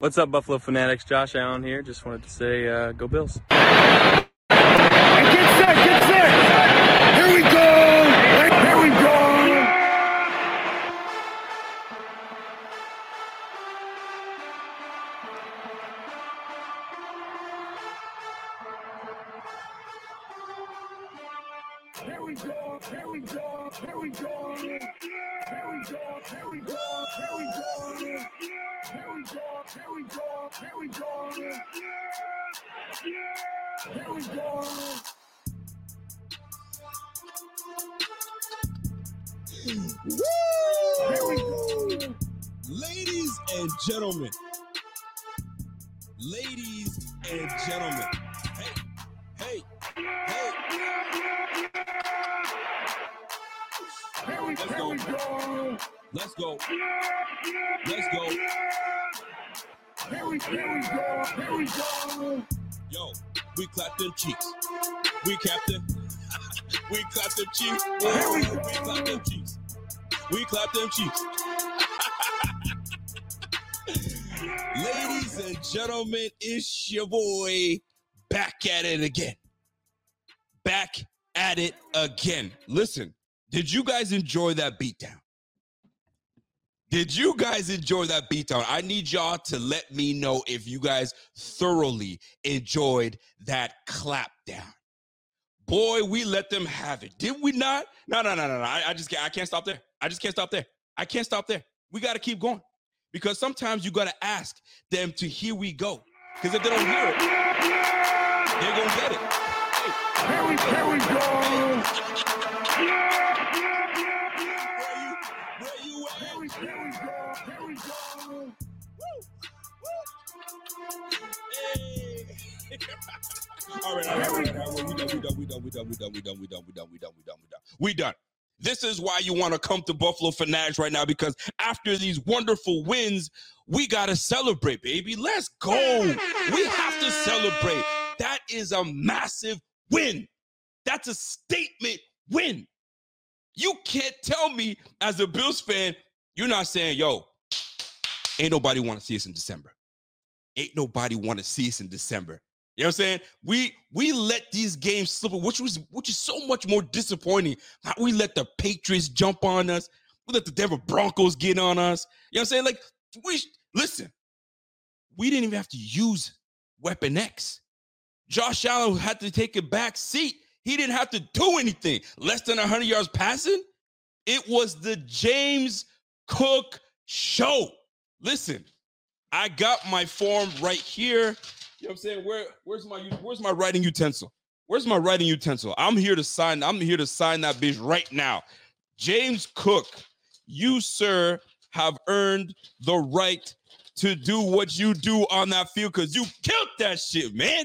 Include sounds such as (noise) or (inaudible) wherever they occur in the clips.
What's up, Buffalo Fanatics? Josh Allen here. Just wanted to say, uh, go Bills. Get set, get set! And gentlemen, ladies and gentlemen, hey, hey, hey, Here we, Let's here go. we go. let's go, let's go. Here we, here we go. Here we go. Yo, we clap them cheeks. We clap them. (laughs) we clap them cheeks. Oh, we clap them cheeks. We clap them cheeks. (laughs) Ladies and gentlemen, it's your boy back at it again. Back at it again. Listen, did you guys enjoy that beatdown? Did you guys enjoy that beatdown? I need y'all to let me know if you guys thoroughly enjoyed that clap down. Boy, we let them have it. Did we not? No, no, no, no, no. I, I just can't, I can't stop there. I just can't stop there. I can't stop there. We got to keep going because sometimes you got to ask them to here we go. Because if they don't hear it, they're going to get it. Hey, Here we, here we go. where you, where you at? Here we, go. Here we go. Hey. all right, all right, all right, all right. We done, we done, we done, we done, we done, we done, we done, we done, we done, we done, we done. We done. This is why you want to come to Buffalo Fanatics right now because after these wonderful wins, we gotta celebrate, baby. Let's go. We have to celebrate. That is a massive win. That's a statement win. You can't tell me as a Bills fan, you're not saying, yo, ain't nobody want to see us in December ain't nobody want to see us in December. You know what I'm saying? We we let these games slip, which was which is so much more disappointing. We let the Patriots jump on us. We let the Denver Broncos get on us. You know what I'm saying? Like we listen, we didn't even have to use Weapon X. Josh Allen had to take a back seat. He didn't have to do anything. Less than 100 yards passing. It was the James Cook show. Listen, I got my form right here. You know what I'm saying? Where where's my where's my writing utensil? Where's my writing utensil? I'm here to sign. I'm here to sign that bitch right now. James Cook, you sir have earned the right to do what you do on that field because you killed that shit, man.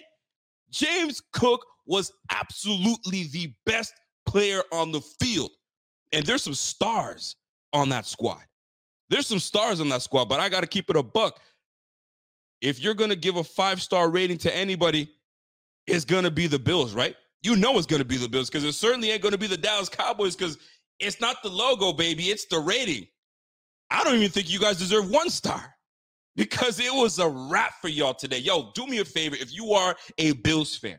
James Cook was absolutely the best player on the field. And there's some stars on that squad. There's some stars on that squad, but I got to keep it a buck. If you're going to give a five star rating to anybody, it's going to be the Bills, right? You know it's going to be the Bills because it certainly ain't going to be the Dallas Cowboys because it's not the logo, baby. It's the rating. I don't even think you guys deserve one star (laughs) because it was a wrap for y'all today. Yo, do me a favor. If you are a Bills fan,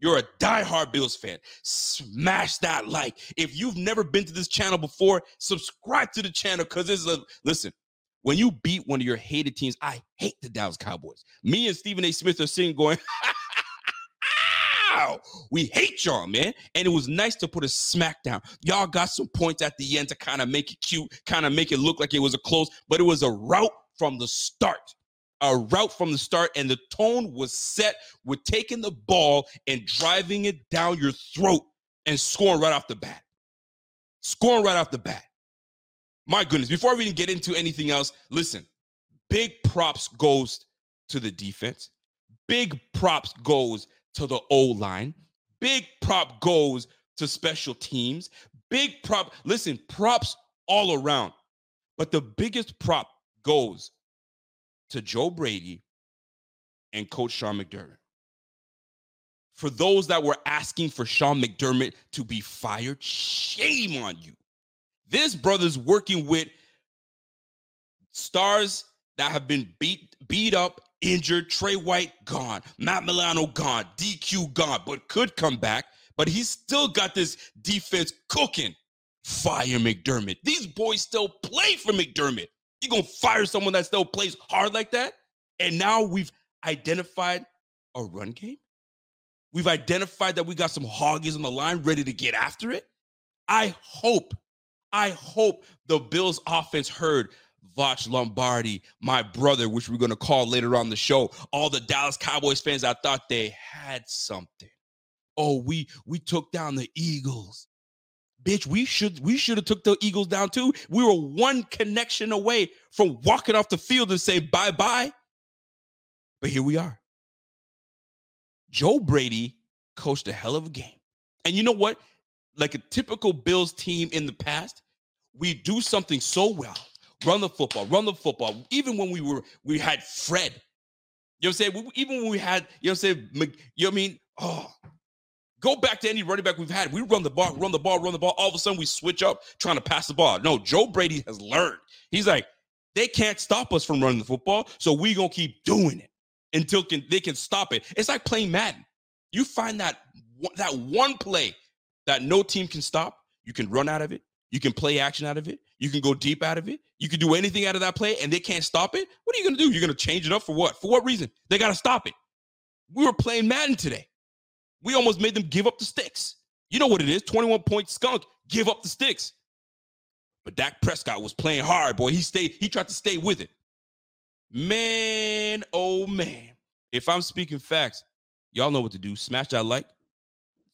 you're a diehard Bills fan, smash that like. If you've never been to this channel before, subscribe to the channel because this is a listen. When you beat one of your hated teams, I hate the Dallas Cowboys. Me and Stephen A. Smith are sitting going, Ow! We hate y'all, man. And it was nice to put a smackdown. Y'all got some points at the end to kind of make it cute, kind of make it look like it was a close, but it was a route from the start. A route from the start, and the tone was set with taking the ball and driving it down your throat and scoring right off the bat. Scoring right off the bat. My goodness, before we even get into anything else, listen, big props goes to the defense. Big props goes to the O line. Big prop goes to special teams. Big prop. Listen, props all around. But the biggest prop goes to Joe Brady and Coach Sean McDermott. For those that were asking for Sean McDermott to be fired, shame on you. This brother's working with stars that have been beat beat up, injured. Trey White gone, Matt Milano gone, DQ gone, but could come back. But he's still got this defense cooking. Fire McDermott. These boys still play for McDermott. You gonna fire someone that still plays hard like that? And now we've identified a run game. We've identified that we got some hoggies on the line ready to get after it. I hope, I hope the Bills offense heard Voch Lombardi, my brother, which we're going to call later on the show. All the Dallas Cowboys fans, I thought they had something. Oh, we we took down the Eagles. Bitch, we should we should have took the Eagles down too. We were one connection away from walking off the field and say bye-bye. But here we are. Joe Brady coached a hell of a game. And you know what? Like a typical Bills team in the past, we do something so well. Run the football, run the football. Even when we were we had Fred. You know what I'm saying? even when we had, you know what I'm saying? You know what I mean? Oh, Go back to any running back we've had. We run the ball, run the ball, run the ball. All of a sudden, we switch up trying to pass the ball. No, Joe Brady has learned. He's like, they can't stop us from running the football, so we gonna keep doing it until can, they can stop it. It's like playing Madden. You find that that one play that no team can stop. You can run out of it. You can play action out of it. You can go deep out of it. You can do anything out of that play, and they can't stop it. What are you gonna do? You're gonna change it up for what? For what reason? They gotta stop it. We were playing Madden today. We almost made them give up the sticks. You know what it is 21 point skunk, give up the sticks. But Dak Prescott was playing hard, boy. He stayed, he tried to stay with it. Man, oh man. If I'm speaking facts, y'all know what to do. Smash that like,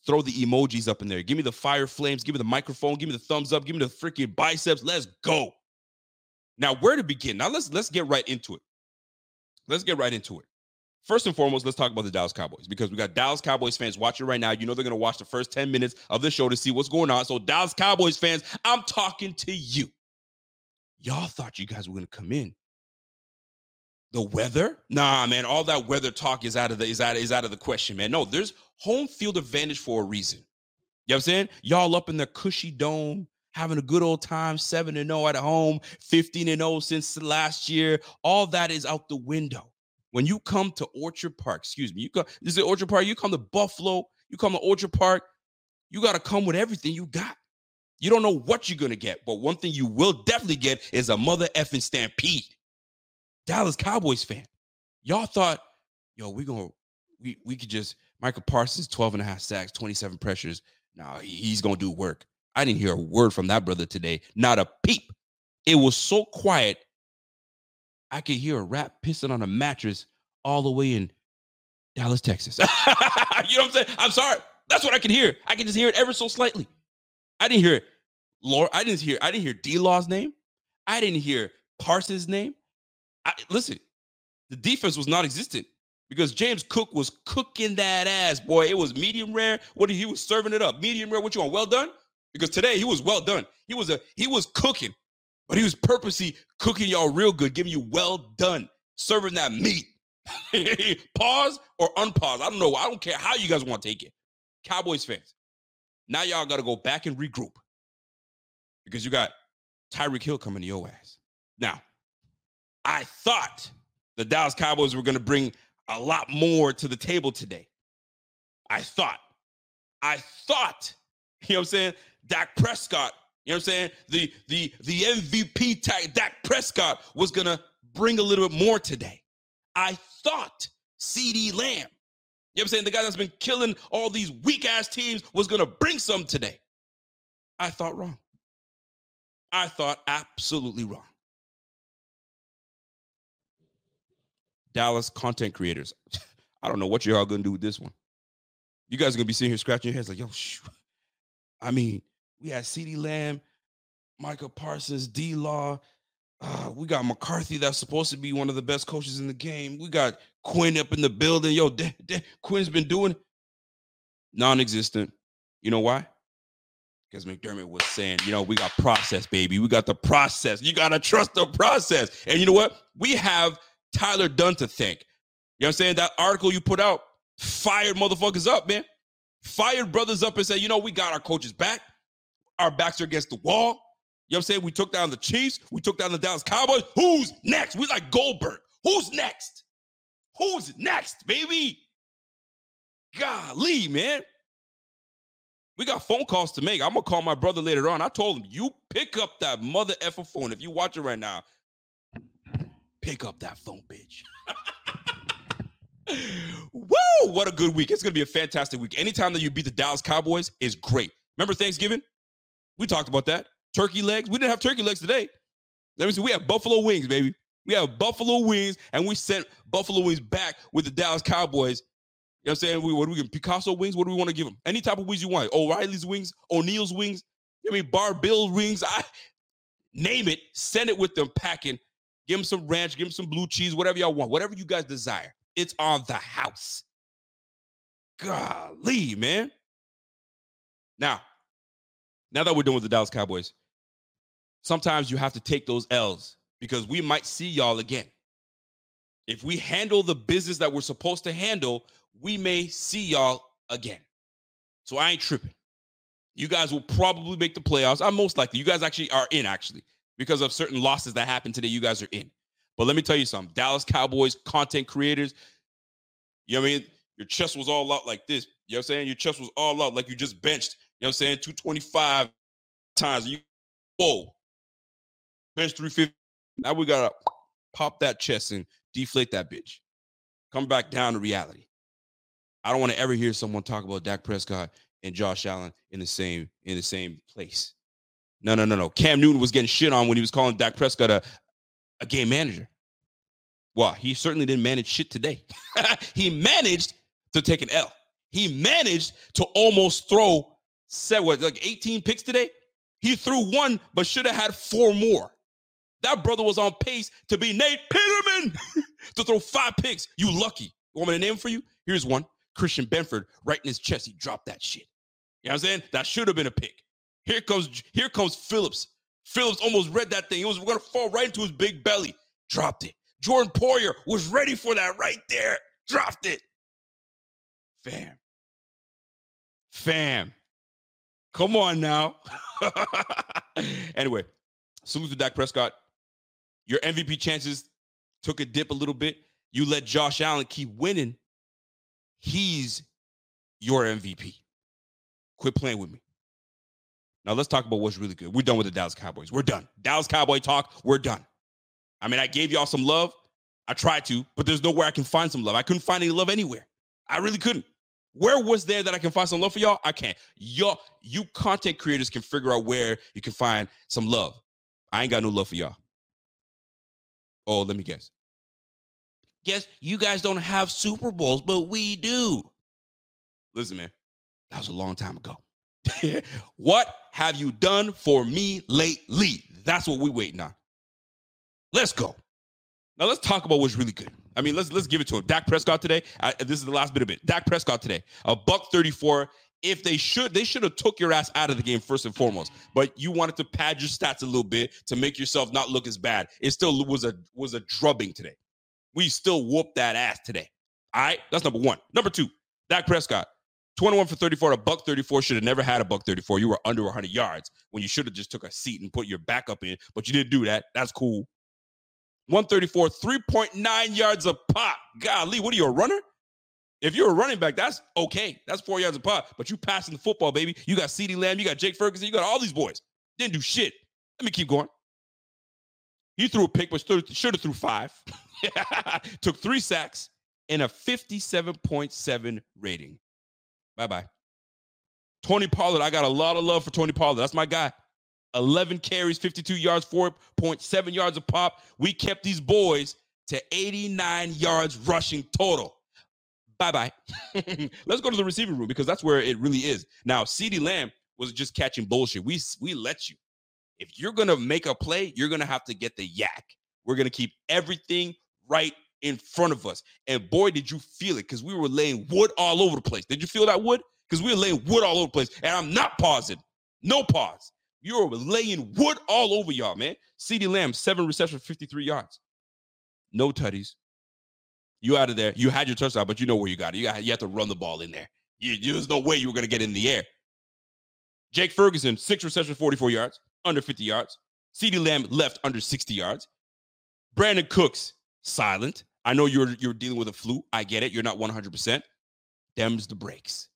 throw the emojis up in there. Give me the fire flames, give me the microphone, give me the thumbs up, give me the freaking biceps. Let's go. Now, where to begin? Now let's let's get right into it. Let's get right into it. First and foremost, let's talk about the Dallas Cowboys because we got Dallas Cowboys fans watching right now. You know they're to watch the first 10 minutes of the show to see what's going on. So, Dallas Cowboys fans, I'm talking to you. Y'all thought you guys were to come in. The weather? Nah, man, all that weather talk is out of the is out, is out of the question, man. No, there's home field advantage for a reason. You know what I'm saying? Y'all up in the cushy dome, having a good old time, 7 and 0 at home, 15 and 0 since last year. All that is out the window. When you come to Orchard Park, excuse me, you come, this is Orchard Park, you come to Buffalo, you come to Orchard Park, you got to come with everything you got. You don't know what you're going to get, but one thing you will definitely get is a mother effing stampede. Dallas Cowboys fan. Y'all thought, yo, we going to, we, we could just, Micah Parsons, 12 and a half sacks, 27 pressures. Now he's going to do work. I didn't hear a word from that brother today. Not a peep. It was so quiet I could hear a rat pissing on a mattress all the way in Dallas, Texas. (laughs) you know what I'm saying? I'm sorry. That's what I can hear. I can just hear it ever so slightly. I didn't hear it. Lord, I didn't hear. I didn't hear D Law's name. I didn't hear Parsons' name. I, listen, the defense was not existent because James Cook was cooking that ass, boy. It was medium rare. What he was serving it up, medium rare. What you want? Well done. Because today he was well done. He was a he was cooking but he was purposely cooking y'all real good, giving you well done, serving that meat. (laughs) Pause or unpause. I don't know. I don't care how you guys want to take it. Cowboys fans, now y'all got to go back and regroup because you got Tyreek Hill coming to your ass. Now, I thought the Dallas Cowboys were going to bring a lot more to the table today. I thought, I thought, (laughs) you know what I'm saying? Dak Prescott you know what I'm saying? The the the MVP tag Dak Prescott was gonna bring a little bit more today. I thought CD Lamb, you know what I'm saying? The guy that's been killing all these weak ass teams was gonna bring some today. I thought wrong. I thought absolutely wrong. Dallas content creators. (laughs) I don't know what you're all gonna do with this one. You guys are gonna be sitting here scratching your heads like, yo, (laughs) I mean, we had CeeDee Lamb, Michael Parsons, D Law, Uh, we got McCarthy that's supposed to be one of the best coaches in the game. We got Quinn up in the building. Yo, (laughs) D- D- Quinn's been doing non-existent. You know why? Because McDermott was saying, you know, we got process, baby. We got the process. You gotta trust the process. And you know what? We have Tyler Dunne to thank. You know what I'm saying? That article you put out fired motherfuckers up, man. Fired brothers up and said, you know, we got our coaches back. Our backs are against the wall. You know what I'm saying? We took down the Chiefs. We took down the Dallas Cowboys. Who's next? We like Goldberg. Who's next? Who's next, baby? Golly, man. We got phone calls to make. I'm gonna call my brother later on. I told him, you pick up that mother effer phone. If you watch it right now, pick up that phone, bitch. (laughs) Woo! What a good week. It's gonna be a fantastic week. Anytime that you beat the Dallas Cowboys is great. Remember Thanksgiving? We talked about that. Turkey legs. We didn't have turkey legs today. Let me see. We have buffalo wings, baby. We have buffalo wings, and we sent buffalo wings back with the Dallas Cowboys. You know what I'm saying? We, what do we give? Picasso wings? What do we want to give them? Any type of wings you want. O'Reilly's wings, O'Neill's wings. I mean, Bar Bill wings. I name it. Send it with them packing. Give them some ranch. Give them some blue cheese. Whatever y'all want. Whatever you guys desire. It's on the house. Golly, man. Now, now that we're done with the Dallas Cowboys, sometimes you have to take those L's because we might see y'all again. If we handle the business that we're supposed to handle, we may see y'all again. So I ain't tripping. You guys will probably make the playoffs. I'm most likely. You guys actually are in, actually, because of certain losses that happened today. You guys are in. But let me tell you something Dallas Cowboys content creators, you know what I mean? Your chest was all out like this. You know what I'm saying? Your chest was all out like you just benched, you know what I'm saying? 225 times. You, whoa, bench 350. Now we got to pop that chest and deflate that bitch. Come back down to reality. I don't want to ever hear someone talk about Dak Prescott and Josh Allen in the same in the same place. No, no, no, no. Cam Newton was getting shit on when he was calling Dak Prescott a, a game manager. Well, he certainly didn't manage shit today. (laughs) he managed to take an L. He managed to almost throw said what like 18 picks today. He threw one, but should have had four more. That brother was on pace to be Nate Peterman (laughs) to throw five picks. You lucky. You want me to name for you? Here's one. Christian Benford right in his chest. He dropped that shit. You know what I'm saying? That should have been a pick. Here comes here comes Phillips. Phillips almost read that thing. It was gonna fall right into his big belly. Dropped it. Jordan Poyer was ready for that right there. Dropped it. Fam. Fam. Come on now. (laughs) anyway, salute to Dak Prescott. Your MVP chances took a dip a little bit. You let Josh Allen keep winning. He's your MVP. Quit playing with me. Now let's talk about what's really good. We're done with the Dallas Cowboys. We're done. Dallas Cowboy talk. We're done. I mean, I gave y'all some love. I tried to, but there's nowhere I can find some love. I couldn't find any love anywhere. I really couldn't. Where was there that I can find some love for y'all? I can't. Y'all, you content creators can figure out where you can find some love. I ain't got no love for y'all. Oh, let me guess. Guess you guys don't have Super Bowls, but we do. Listen, man, that was a long time ago. (laughs) what have you done for me lately? That's what we're waiting on. Let's go. Now let's talk about what's really good. I mean, let's let's give it to him. Dak Prescott today. I, this is the last bit of it. Dak Prescott today, a buck thirty-four. If they should, they should have took your ass out of the game first and foremost. But you wanted to pad your stats a little bit to make yourself not look as bad. It still was a was a drubbing today. We still whooped that ass today. All right, that's number one. Number two, Dak Prescott, 21 for 34, a buck 34. Should have never had a buck 34. You were under 100 yards when you should have just took a seat and put your backup in, but you didn't do that. That's cool. 134, 3.9 yards a pop. Golly, what are you, a runner? If you're a running back, that's okay. That's four yards a pop. But you passing the football, baby. You got CeeDee Lamb, you got Jake Ferguson, you got all these boys. Didn't do shit. Let me keep going. He threw a pick, but should have threw five. (laughs) Took three sacks and a 57.7 rating. Bye bye. Tony Pollard, I got a lot of love for Tony Pollard. That's my guy. 11 carries, 52 yards, 4.7 yards a pop. We kept these boys to 89 yards rushing total. Bye bye. (laughs) Let's go to the receiving room because that's where it really is. Now, CeeDee Lamb was just catching bullshit. We we let you. If you're gonna make a play, you're gonna have to get the yak. We're gonna keep everything right in front of us. And boy, did you feel it because we were laying wood all over the place. Did you feel that wood? Because we were laying wood all over the place. And I'm not pausing. No pause. You were laying wood all over y'all, man. CeeDee Lamb, seven receptions, 53 yards. No tutties. You out of there. You had your touchdown, but you know where you got it. You, got, you have to run the ball in there. You, there's no way you were going to get in the air. Jake Ferguson, six receptions, 44 yards, under 50 yards. CeeDee Lamb left under 60 yards. Brandin Cooks, silent. I know you're you're dealing with a flu. I get it. You're not 100%. Dems the breaks.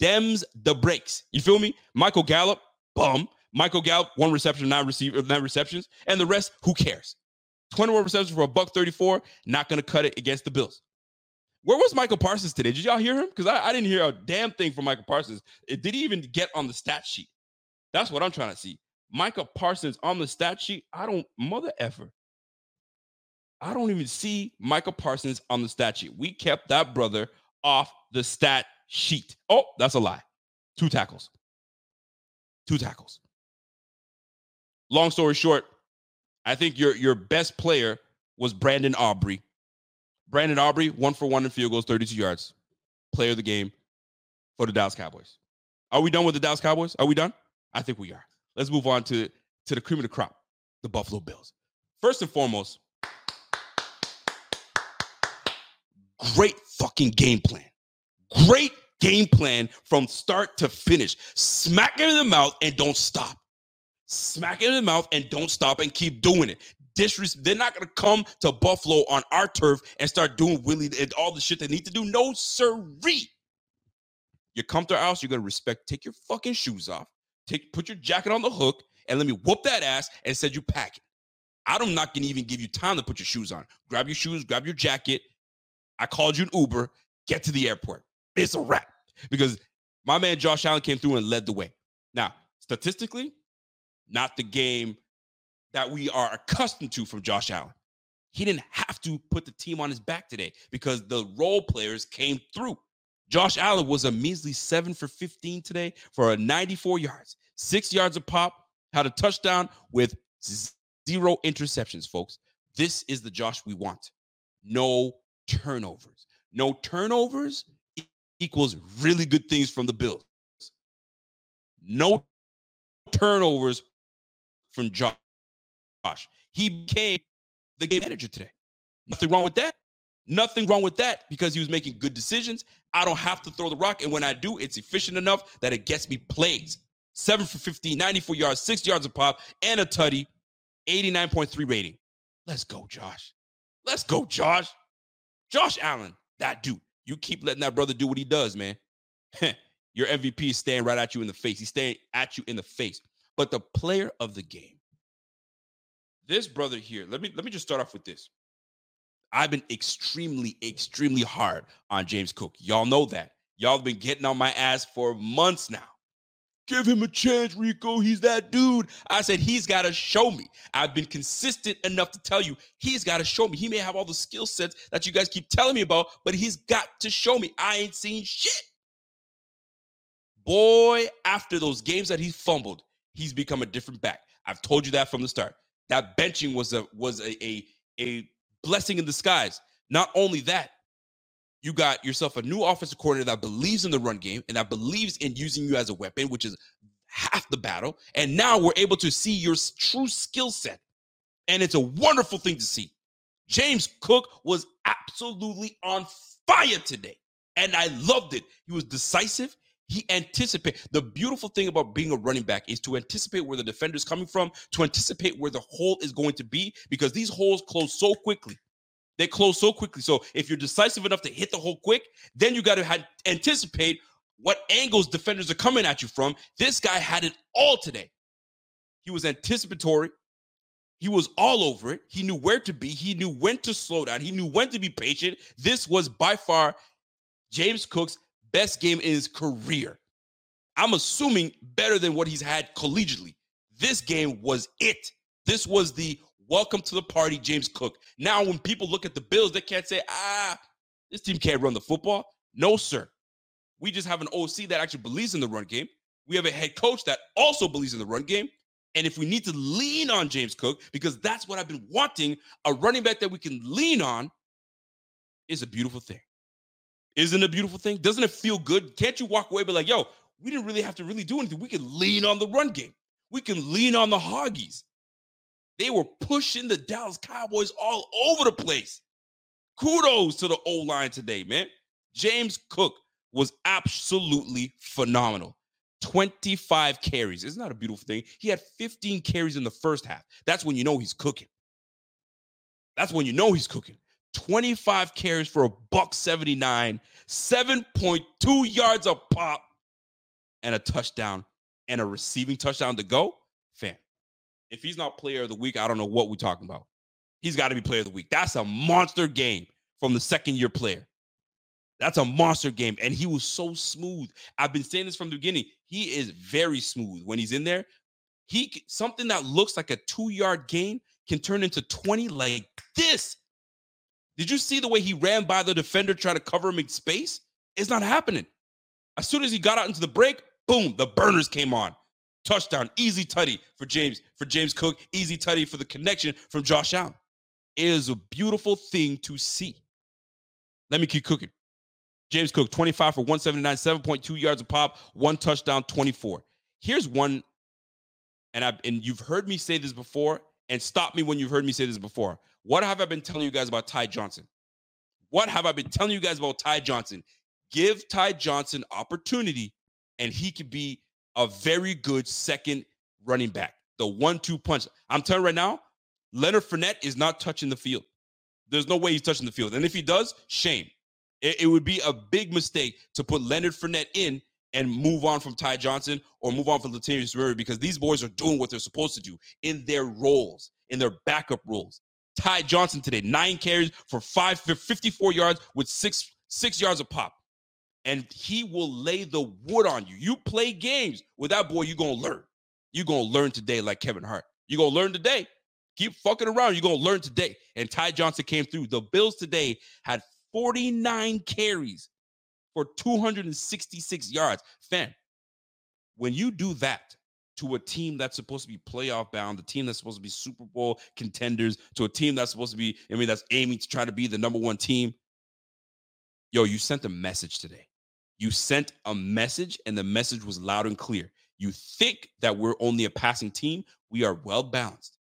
Dems the breaks. You feel me? Michael Gallup, bum. Michael Gallup, one reception, nine receiver, uh, nine receptions, and the rest, who cares? 21 receptions for a buck 34, not gonna cut it against the Bills. Where was Michael Parsons today? Did y'all hear him? Because I, I didn't hear a damn thing from Michael Parsons. It did he even get on the stat sheet? That's what I'm trying to see. Michael Parsons on the stat sheet. I don't mother effer. I don't even see Michael Parsons on the stat sheet. We kept that brother off the stat sheet. Oh, that's a lie. Two tackles. Two tackles. Long story short, I think your your best player was Brandon Aubrey. Brandon Aubrey, one for one in field goals, 32 yards. Player of the game for the Dallas Cowboys. Are we done with the Dallas Cowboys? Are we done? I think we are. Let's move on to, to the cream of the crop, the Buffalo Bills. First and foremost, great fucking game plan. Great game plan from start to finish. Smack it in the mouth and don't stop. Smack it in the mouth and don't stop and keep doing it. Disres- they're not gonna come to Buffalo on our turf and start doing Willie and all the shit they need to do. No sirree. You come to our house, you're gonna respect. Take your fucking shoes off. Take put your jacket on the hook and let me whoop that ass and said you pack it. I'm not gonna even give you time to put your shoes on. Grab your shoes, grab your jacket. I called you an Uber. Get to the airport. It's a wrap because my man Josh Allen came through and led the way. Now, statistically, not the game that we are accustomed to from Josh Allen. He didn't have to put the team on his back today because the role players came through. Josh Allen was a measly seven for 15 today for a 94 yards, six yards a pop, had a touchdown with zero interceptions, folks. This is the Josh we want. No turnovers. No turnovers equals really good things from the Bills. No turnovers from Josh. He became the game manager today. Nothing wrong with that. Nothing wrong with that because he was making good decisions. I don't have to throw the rock. And when I do, it's efficient enough that it gets me plays. Seven for 15, 94 yards, six yards a pop, and a tutty, 89.3 rating. Let's go, Josh. Let's go, Josh. Josh Allen, that dude. You keep letting that brother do what he does, man. (laughs) Your MVP is staring right at you in the face. He's staring at you in the face. But the player of the game, this brother here, let me let me just start off with this. I've been extremely, extremely hard on James Cook. Y'all know that. Y'all have been getting on my ass for months now. Give him a chance, Rico. He's that dude. I said, he's got to show me. I've been consistent enough to tell you, he's got to show me. He may have all the skill sets that you guys keep telling me about, but he's got to show me. I ain't seen shit. Boy, after those games that he fumbled, he's become a different back. I've told you that from the start. That benching was a was a a, a blessing in disguise. Not only that, you got yourself a new offensive coordinator that believes in the run game and that believes in using you as a weapon, which is half the battle. And now we're able to see your true skill set. And it's a wonderful thing to see. James Cook was absolutely on fire today. And I loved it. He was decisive. He anticipated. The beautiful thing about being a running back is to anticipate where the defender's coming from, to anticipate where the hole is going to be, because these holes close so quickly. They close so quickly. So if you're decisive enough to hit the hole quick, then you got to anticipate what angles defenders are coming at you from. This guy had it all today. He was anticipatory. He was all over it. He knew where to be. He knew when to slow down. He knew when to be patient. This was by far James Cook's best game in his career. I'm assuming better than what he's had collegiately. This game was it. This was the welcome to the party, James Cook. Now, when people look at the Bills, they can't say, ah, this team can't run the football. No, sir. We just have an OC that actually believes in the run game. We have a head coach that also believes in the run game. And if we need to lean on James Cook, because that's what I've been wanting, a running back that we can lean on is a beautiful thing. Isn't a beautiful thing? Doesn't it feel good? Can't you walk away be like, yo, we didn't really have to really do anything. We can lean on the run game. We can lean on the Hoggies. They were pushing the Dallas Cowboys all over the place. Kudos to the O line today, man. James Cook was absolutely phenomenal. 25 carries. Isn't that a beautiful thing? He had 15 carries in the first half. That's when you know he's cooking. That's when you know he's cooking. 25 carries for a buck 79, 7.2 yards a pop, and a touchdown and a receiving touchdown to go. If he's not player of the week, I don't know what we're talking about. He's got to be player of the week. That's a monster game from the second year player. That's a monster game. And he was so smooth. I've been saying this from the beginning. He is very smooth when he's in there. He something that looks like a two yard gain can turn into 20 like this. Did you see the way he ran by the defender trying to cover him in space? It's not happening. As soon as he got out into the break, boom, the burners came on. Touchdown, easy tutty for James, for James Cook, easy tutty for the connection from Josh Allen. It is a beautiful thing to see. Let me keep cooking. James Cook, 25 for 179, 7.2 yards a pop, one touchdown, 24. Here's one, and I've and you've heard me say this before, and stop me when you've heard me say this before. What have I been telling you guys about Ty Johnson? What have I been telling you guys about Ty Johnson? Give Ty Johnson opportunity, and he could be a very good second running back. The one-two punch. I'm telling you right now, Leonard Fournette is not touching the field. There's no way he's touching the field. And if he does, shame. It, it, would be a big mistake to put Leonard Fournette in and move on from Ty Johnson or move on from Latavius Murray because these boys are doing what they're supposed to do in their roles, in their backup roles. Ty Johnson today, nine carries for five for 54 yards with six six yards of pop. And he will lay the wood on you. You play games with that boy, you're gonna learn. You're gonna learn today, like Kevin Hart. You're gonna learn today. Keep fucking around. You're gonna learn today. And Ty Johnson came through. The Bills today had 49 carries for 266 yards. Fan, when you do that to a team that's supposed to be playoff bound, the team that's supposed to be Super Bowl contenders, to a team that's supposed to be, I mean, that's aiming to try to be the number one team, yo, you sent a message today. You sent a message, and the message was loud and clear. You think that we're only a passing team. We are well balanced.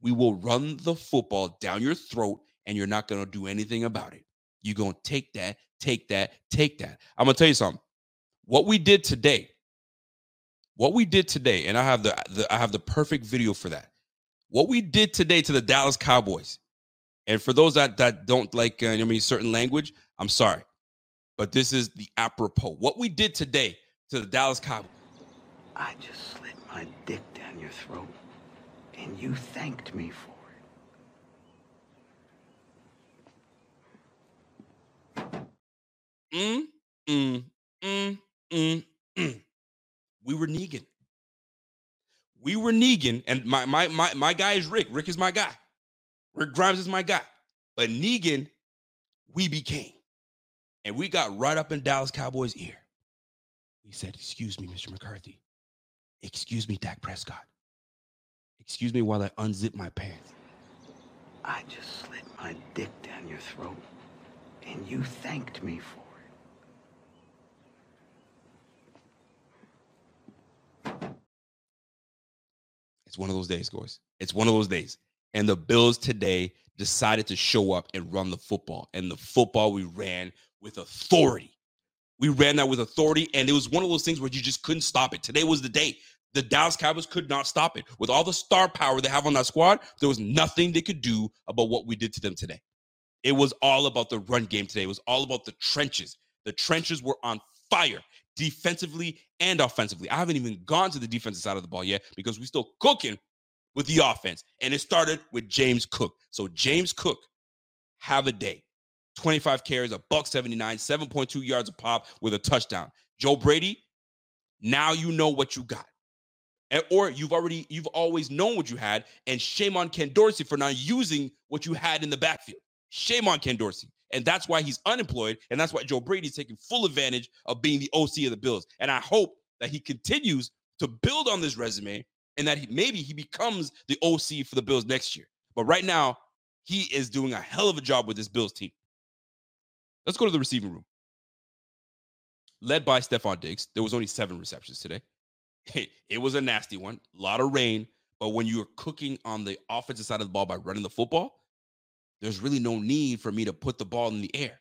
We will run the football down your throat, and you're not going to do anything about it. You're going to take that, take that, take that. I'm going to tell you something. What we did today, what we did today, and I have the, the I have the perfect video for that. What we did today to the Dallas Cowboys, and for those that that don't like, uh, I mean, certain language, I'm sorry, but this is the apropos. What we did today to the Dallas Cowboys. I just slit my dick down your throat, and you thanked me for Mm, mm, mm, mm, mm. We were Negan. We were Negan, and my my my my guy is Rick. Rick is my guy. Rick Grimes is my guy. But Negan, we became. And we got right up in Dallas Cowboys' ear. He said, Excuse me, Mr. McCarthy. Excuse me, Dak Prescott. Excuse me while I unzip my pants. I just slit my dick down your throat, and you thanked me for it. It's one of those days, guys. It's one of those days. And the Bills today decided to show up and run the football. And the football we ran with authority. We ran that with authority. And it was one of those things where you just couldn't stop it. Today was the day. The Dallas Cowboys could not stop it. With all the star power they have on that squad, there was nothing they could do about what we did to them today. It was all about the run game today. It was all about the trenches. The trenches were on fire defensively and offensively. I haven't even gone to the defensive side of the ball yet because we're still cooking with the offense. And it started with James Cook. So James Cook, have a day. 25 carries, a buck 79, 7.2 yards a pop with a touchdown. Joe Brady, now you know what you got. And, or you've already, you've always known what you had. And shame on Ken Dorsey for not using what you had in the backfield. Shame on Ken Dorsey. And that's why he's unemployed. And that's why Joe Brady's taking full advantage of being the OC of the Bills. And I hope that he continues to build on this resume and that he, maybe he becomes the OC for the Bills next year. But right now, he is doing a hell of a job with this Bills team. Let's go to the receiving room. Led by Stefon Diggs, there was only seven receptions today. (laughs) It, was a nasty one, a lot of rain. But when you're cooking on the offensive side of the ball by running the football, there's really no need for me to put the ball in the air.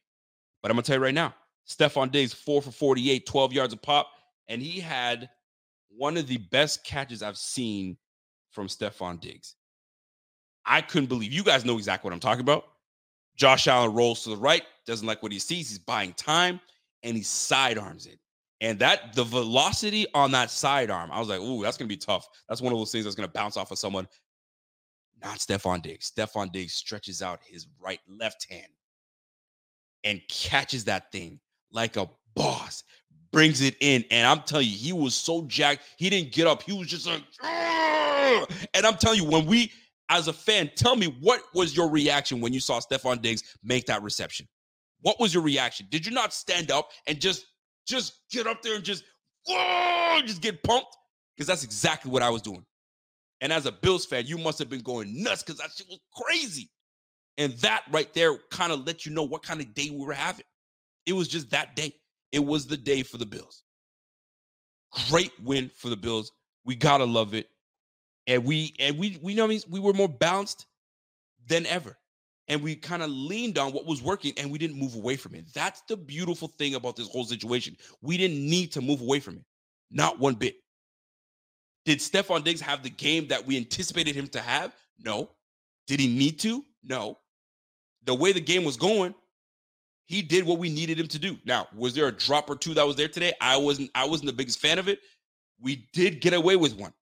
But I'm gonna tell you right now, Stefon Diggs, four for 48, 12 yards a pop, and he had one of the best catches I've seen from Stefon Diggs. I couldn't believe you guys know exactly what I'm talking about. Josh Allen rolls to the right, doesn't like what he sees. He's buying time and he sidearms it. And that the velocity on that sidearm, I was like, ooh, that's gonna be tough. That's one of those things that's gonna bounce off of someone. Not Stefon Diggs. Stefon Diggs stretches out his right left hand and catches that thing like a boss, brings it in. And I'm telling you, he was so jacked. He didn't get up. He was just like, Argh! and I'm telling you, when we as a fan, tell me what was your reaction when you saw Stefon Diggs make that reception? What was your reaction? Did you not stand up and just just get up there and just whoa, just get pumped? Because that's exactly what I was doing. And as a Bills fan, you must have been going nuts because that shit was crazy. And that right there kind of let you know what kind of day we were having. It was just that day. It was the day for the Bills. Great win for the Bills. We gotta love it and we and we we know we were more balanced than ever and we kind of leaned on what was working and we didn't move away from it. That's the beautiful thing about this whole situation. We didn't need to move away from it. Not one bit. Did Stefon Diggs have the game that we anticipated him to have? No. Did he need to? No. The way the game was going he did what we needed him to do. Now was there a drop or two that was there today? I wasn't i wasn't the biggest fan of it. We did get away with one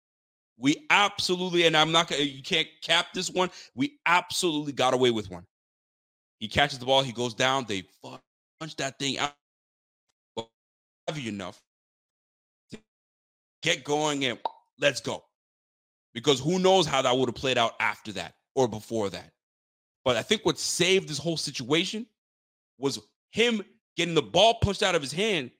we absolutely, and I'm not gonna, you can't cap this one. We absolutely got away with one. He catches the ball, he goes down, they punch that thing out heavy enough to get going and let's go. Because who knows how that would have played out after that or before that. But I think what saved this whole situation was him getting the ball punched out of his hand,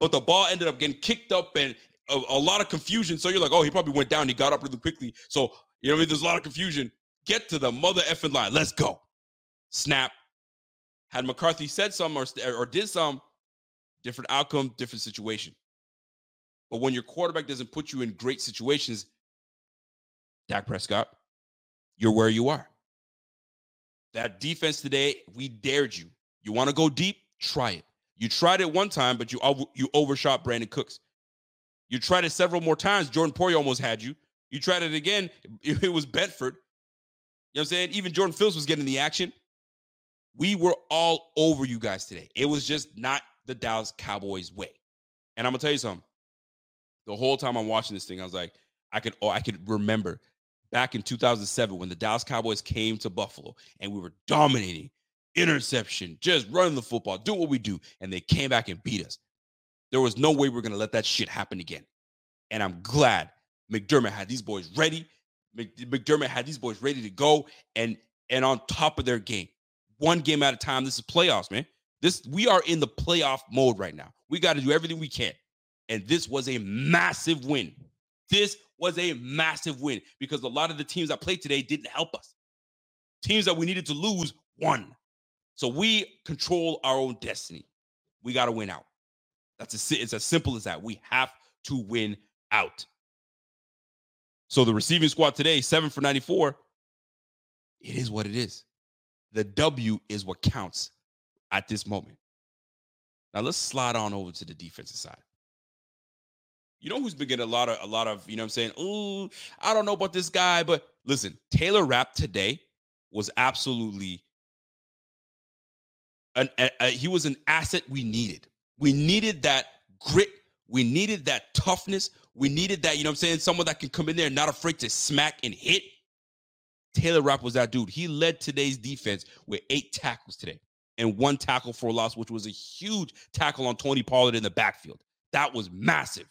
but the ball ended up getting kicked up and a, a, lot of confusion. So you're like, oh, he probably went down. He got up really quickly. So, you know, I mean? there's a lot of confusion. Get to the mother effing line. Let's go. Snap. Had McCarthy said some or, or did some, different outcome, different situation. But when your quarterback doesn't put you in great situations, Dak Prescott, you're where you are. That defense today, we dared you. You want to go deep? Try it. You tried it one time, but you you overshot Brandin Cooks. You tried it several more times. Jordan Poyer almost had you. You tried it again. (laughs) It was Benford. You know what I'm saying? Even Jordan Phillips was getting the action. We were all over you guys today. It was just not the Dallas Cowboys way. And I'm gonna tell you something. The whole time I'm watching this thing, I was like, I could oh, I could remember back in 2007 when the Dallas Cowboys came to Buffalo and we were dominating, interception, just running the football, do what we do, and they came back and beat us. There was no way we are going to let that shit happen again. And I'm glad McDermott had these boys ready. McDermott had these boys ready to go and and on top of their game. One game at a time. This is playoffs, man. This we are in the playoff mode right now. We got to do everything we can. And this was a massive win. This was a massive win because a lot of the teams that played today didn't help us. Teams that we needed to lose won. So we control our own destiny. We got to win out. That's a, it's as simple as that. We have to win out. So the receiving squad today, seven for 94. It is what it is. The W is what counts at this moment. Now let's slide on over to the defensive side. You know who's been getting a lot of a lot of, you know I'm saying? Oh, I don't know about this guy, but listen, Taylor Rapp today was absolutely an a, a, he was an asset we needed. We needed that grit. We needed that toughness. We needed that, you know what I'm saying? Someone that can come in there and not afraid to smack and hit. Taylor Rapp was that dude. He led today's defense with eight tackles today and one tackle for a loss, which was a huge tackle on Tony Pollard in the backfield. That was massive.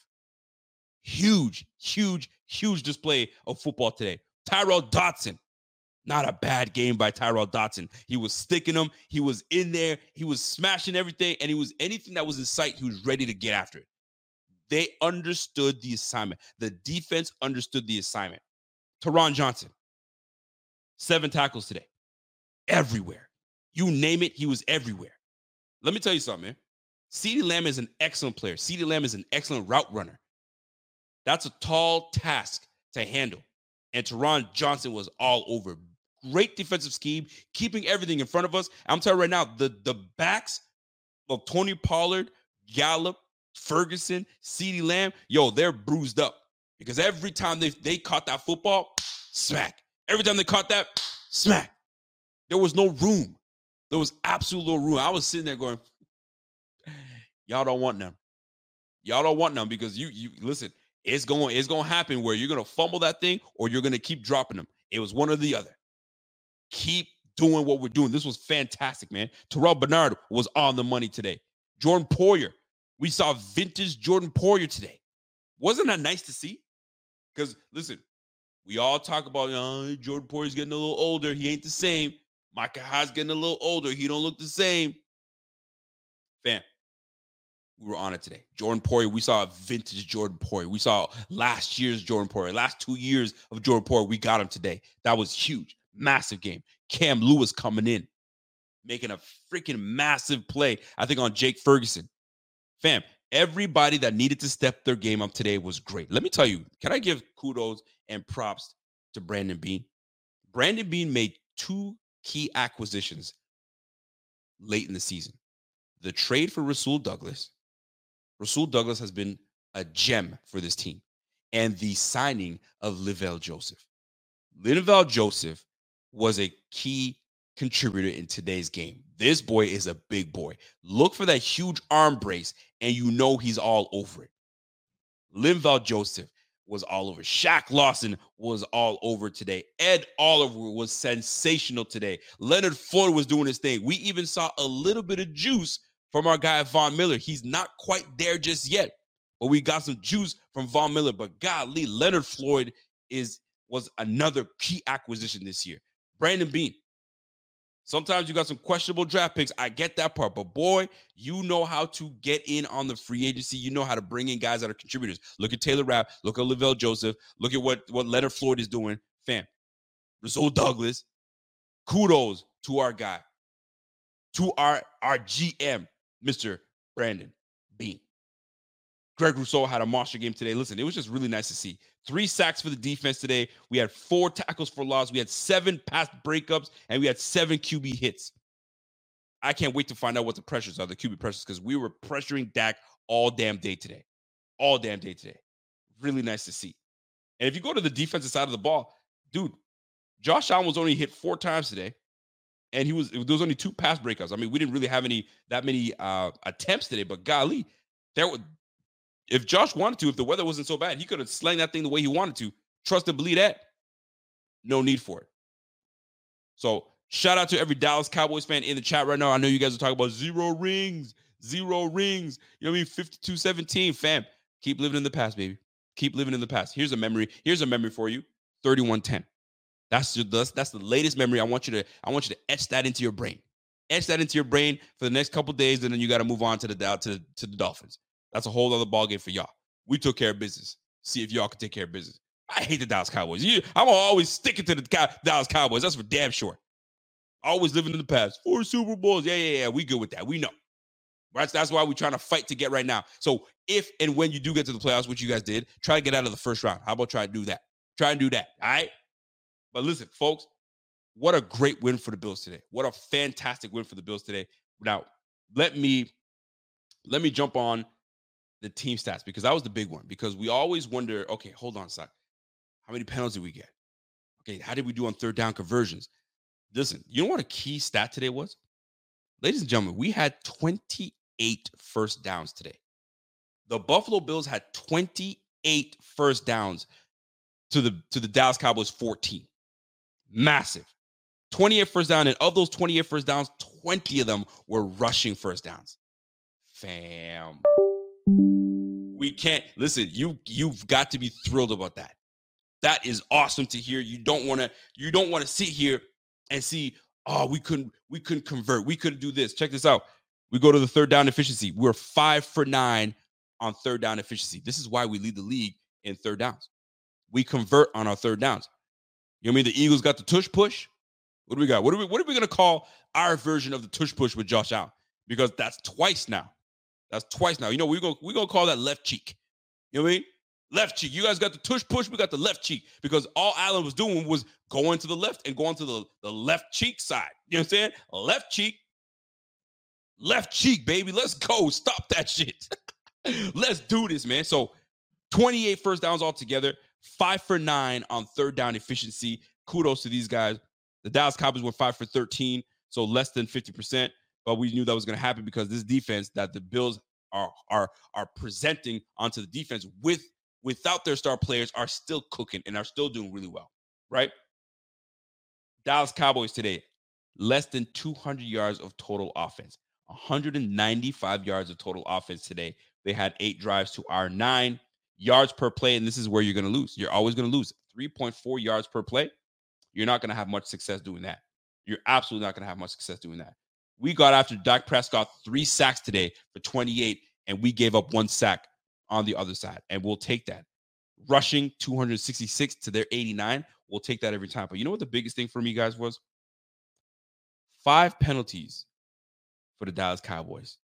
Huge, huge, huge display of football today. Tyrel Dodson, not a bad game by Tyrel Dodson. He was sticking them. He was in there. He was smashing everything. And he was anything that was in sight, he was ready to get after it. They understood the assignment. The defense understood the assignment. Taron Johnson, seven tackles today, everywhere. You name it, he was everywhere. Let me tell you something, man. CeeDee Lamb is an excellent player. CeeDee Lamb is an excellent route runner. That's a tall task to handle. And Taron Johnson was all over. Great defensive scheme, keeping everything in front of us. I'm telling you right now, the, the backs of Tony Pollard, Gallup, Ferguson, CeeDee Lamb, yo, they're bruised up because every time they, they caught that football, smack. Every time they caught that, smack. There was no room. There was absolute no room. I was sitting there going, y'all don't want them. Y'all don't want them because you you listen, it's going it's going to happen where you're going to fumble that thing or you're going to keep dropping them. It was one or the other. Keep doing what we're doing. This was fantastic, man. Terrel Bernard was on the money today. Jordan Poyer, we saw vintage Jordan Poyer today. Wasn't that nice to see? Because listen, we all talk about oh, Jordan Poyer's getting a little older. He ain't the same. Micah Hyde's getting a little older. He don't look the same. Fam, we were on it today. Jordan Poyer, we saw vintage Jordan Poyer. We saw last year's Jordan Poyer, last two years of Jordan Poyer. We got him today. That was huge, massive game. Cam Lewis coming in, making a freaking massive play. I think on Jake Ferguson. Fam, everybody that needed to step their game up today was great. Let me tell you, can I give kudos and props to Brandon Beane? Brandon Beane made two key acquisitions late in the season. The trade for Rasul Douglas Rasul Douglas has been a gem for this team. And the signing of Linval Joseph. Linval Joseph was a key contributor in today's game. This boy is a big boy. Look for that huge arm brace, and you know he's all over it. Linval Joseph was all over. Shaq Lawson was all over today. Ed Oliver was sensational today. Leonard Floyd was doing his thing. We even saw a little bit of juice from our guy Von Miller. He's not quite there just yet, but we got some juice from Von Miller. But golly, Leonard Floyd is was another key acquisition this year. Brandon Beane. Sometimes you got some questionable draft picks. I get that part, but boy, you know how to get in on the free agency. You know how to bring in guys that are contributors. Look at Taylor Rapp. Look at Linval Joseph. Look at what what Leonard Floyd is doing. Fam, Rasul Douglas. Kudos to our guy, to our our GM, Mr. Brandon Beane. Greg Rousseau had a monster game today. Listen, it was just really nice to see. Three sacks for the defense today. We had four tackles for loss. We had seven pass breakups, and we had seven QB hits. I can't wait to find out what the pressures are, the QB pressures, because we were pressuring Dak all damn day today. All damn day today. Really nice to see. And if you go to the defensive side of the ball, dude, Josh Allen was only hit four times today and he was there was only two pass breakups. I mean, we didn't really have any that many uh attempts today, but golly, there would if Josh wanted to, if the weather wasn't so bad, he could have slang that thing the way he wanted to. Trust and believe that. No need for it. So shout out to every Dallas Cowboys fan in the chat right now. I know you guys are talking about zero rings, zero rings. You know what I mean? 52 17, fam. Keep living in the past, baby. Keep living in the past. Here's a memory. Here's a memory for you 3110. That's that's, that's the latest memory. I want you to I want you to etch that into your brain. Etch that into your brain for the next couple days, and then you got to move on to the to to the Dolphins. That's a whole other ballgame for y'all. We took care of business. See if y'all can take care of business. I hate the Dallas Cowboys. You, I'm always sticking to the Cow- Dallas Cowboys. That's for damn sure. Always living in the past. Four Super Bowls. Yeah, yeah, yeah. We good with that. We know. Right? That's why we're trying to fight to get right now. So if and when you do get to the playoffs, which you guys did, try to get out of the first round. How about try to do that? Try and do that. All right. But listen, folks, what a great win for the Bills today. What a fantastic win for the Bills today. Now, let me let me jump on the team stats because that was the big one. Because we always wonder, okay, hold on a. How many penalties did we get? Okay, how did we do on third down conversions? Listen, you know what a key stat today was? Ladies and gentlemen, we had 28 first downs today. The Buffalo Bills had 28 first downs to the to the Dallas Cowboys 14 massive. 28 first down, and of those 28 first downs, 20 of them were rushing first downs. Fam. We can't listen, you you've got to be thrilled about that. That is awesome to hear. You don't want to you don't want to sit here and see, oh, we couldn't we couldn't convert. We couldn't do this. Check this out. We go to the third down efficiency. We're 5 for 9 on third down efficiency. This is why we lead the league in third downs. We convert on our third downs. You know what I mean? The Eagles got the tush push. What do we got? What are we what are we gonna call our version of the tush push with Josh Allen? Because that's twice now. That's twice now. You know, we're gonna we're gonna call that left cheek. You know what I mean? Left cheek. You guys got the tush push, we got the left cheek. Because all Allen was doing was going to the left and going to the, the left cheek side. You know what I'm saying? Left cheek, left cheek, baby. Let's go. Stop that shit. (laughs) Let's do this, man. So 28 first downs altogether, five for nine on third down efficiency. Kudos to these guys. The Dallas Cowboys were five for 13, so less than 50%. But we knew that was going to happen because this defense that the Bills are are are presenting onto the defense with without their star players are still cooking and are still doing really well, right? Dallas Cowboys today, less than 200 yards of total offense, 195 yards of total offense today. They had eight drives to our nine yards per play, and this is where you're going to lose. You're always going to lose 3.4 yards per play. You're not going to have much success doing that. You're absolutely not going to have much success doing that. We got after Dak Prescott three sacks today for 28, and we gave up one sack on the other side, and we'll take that. Rushing 266 to their 89, we'll take that every time. But you know what the biggest thing for me, guys, was? Five penalties for the Dallas Cowboys.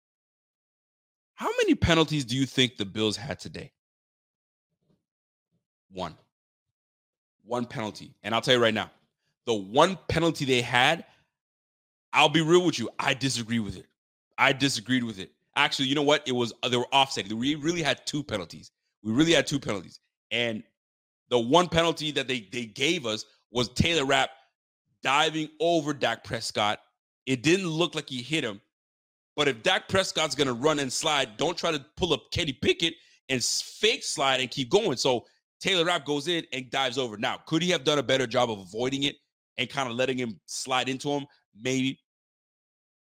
How many penalties do you think the Bills had today? One. One penalty. And I'll tell you right now, the one penalty they had, I'll be real with you, I disagree with it. I disagreed with it. Actually, you know what? It was uh, they were offset. We really had two penalties. We really had two penalties. And the one penalty that they they gave us was Taylor Rapp diving over Dak Prescott. It didn't look like he hit him. But if Dak Prescott's to run and slide, don't try to pull up Kenny Pickett and fake slide and keep going. So Taylor Rapp goes in and dives over. Now, could he have done a better job of avoiding it and kind of letting him slide into him? Maybe.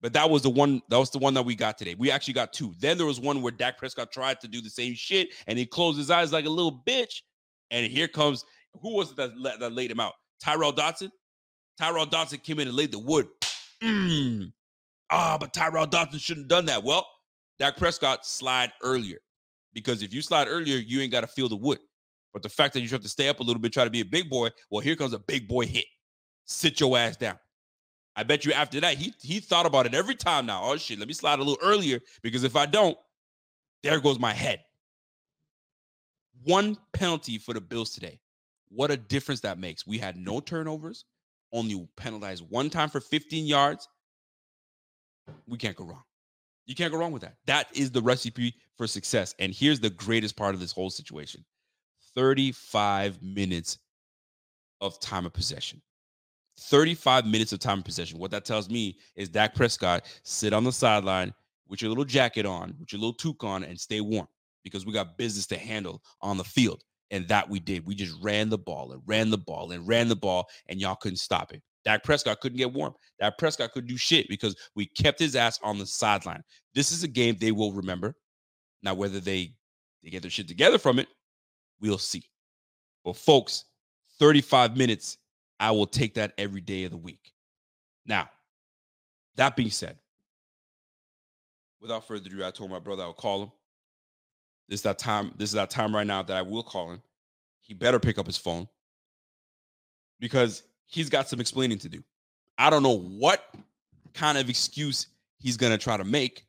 But that was the one. That was the one that we got today. We actually got two. Then there was one where Dak Prescott tried to do the same shit, and he closed his eyes like a little bitch. And here comes who was it that, that laid him out? Tyrel Dodson. Tyrel Dodson came in and laid the wood. Mm. Ah, but Tyrel Dodson shouldn't have done that. Well, Dak Prescott slide earlier because if you slide earlier, you ain't got to feel the wood. But the fact that you have to stay up a little bit, try to be a big boy, well, here comes a big boy hit. Sit your ass down. I bet you after that, he he thought about it every time now. Oh shit, let me slide a little earlier because if I don't, there goes my head. One penalty for the Bills today. What a difference that makes. We had no turnovers, only penalized one time for 15 yards. We can't go wrong. You can't go wrong with that. That is the recipe for success. And here's the greatest part of this whole situation 35 minutes of time of possession. 35 minutes of time of possession. What that tells me is Dak Prescott sit on the sideline with your little jacket on, with your little toque on, and stay warm because we got business to handle on the field. And that we did. We just ran the ball and ran the ball and ran the ball, and y'all couldn't stop it. Dak Prescott couldn't get warm. Dak Prescott couldn't do shit because we kept his ass on the sideline. This is a game they will remember. Now, whether they, they get their shit together from it, we'll see. But folks, 35 minutes, I will take that every day of the week. Now, that being said, without further ado, I told my brother I would call him. This is that time. This is that time right now that I will call him. He better pick up his phone because he's got some explaining to do. I don't know what kind of excuse he's going to try to make,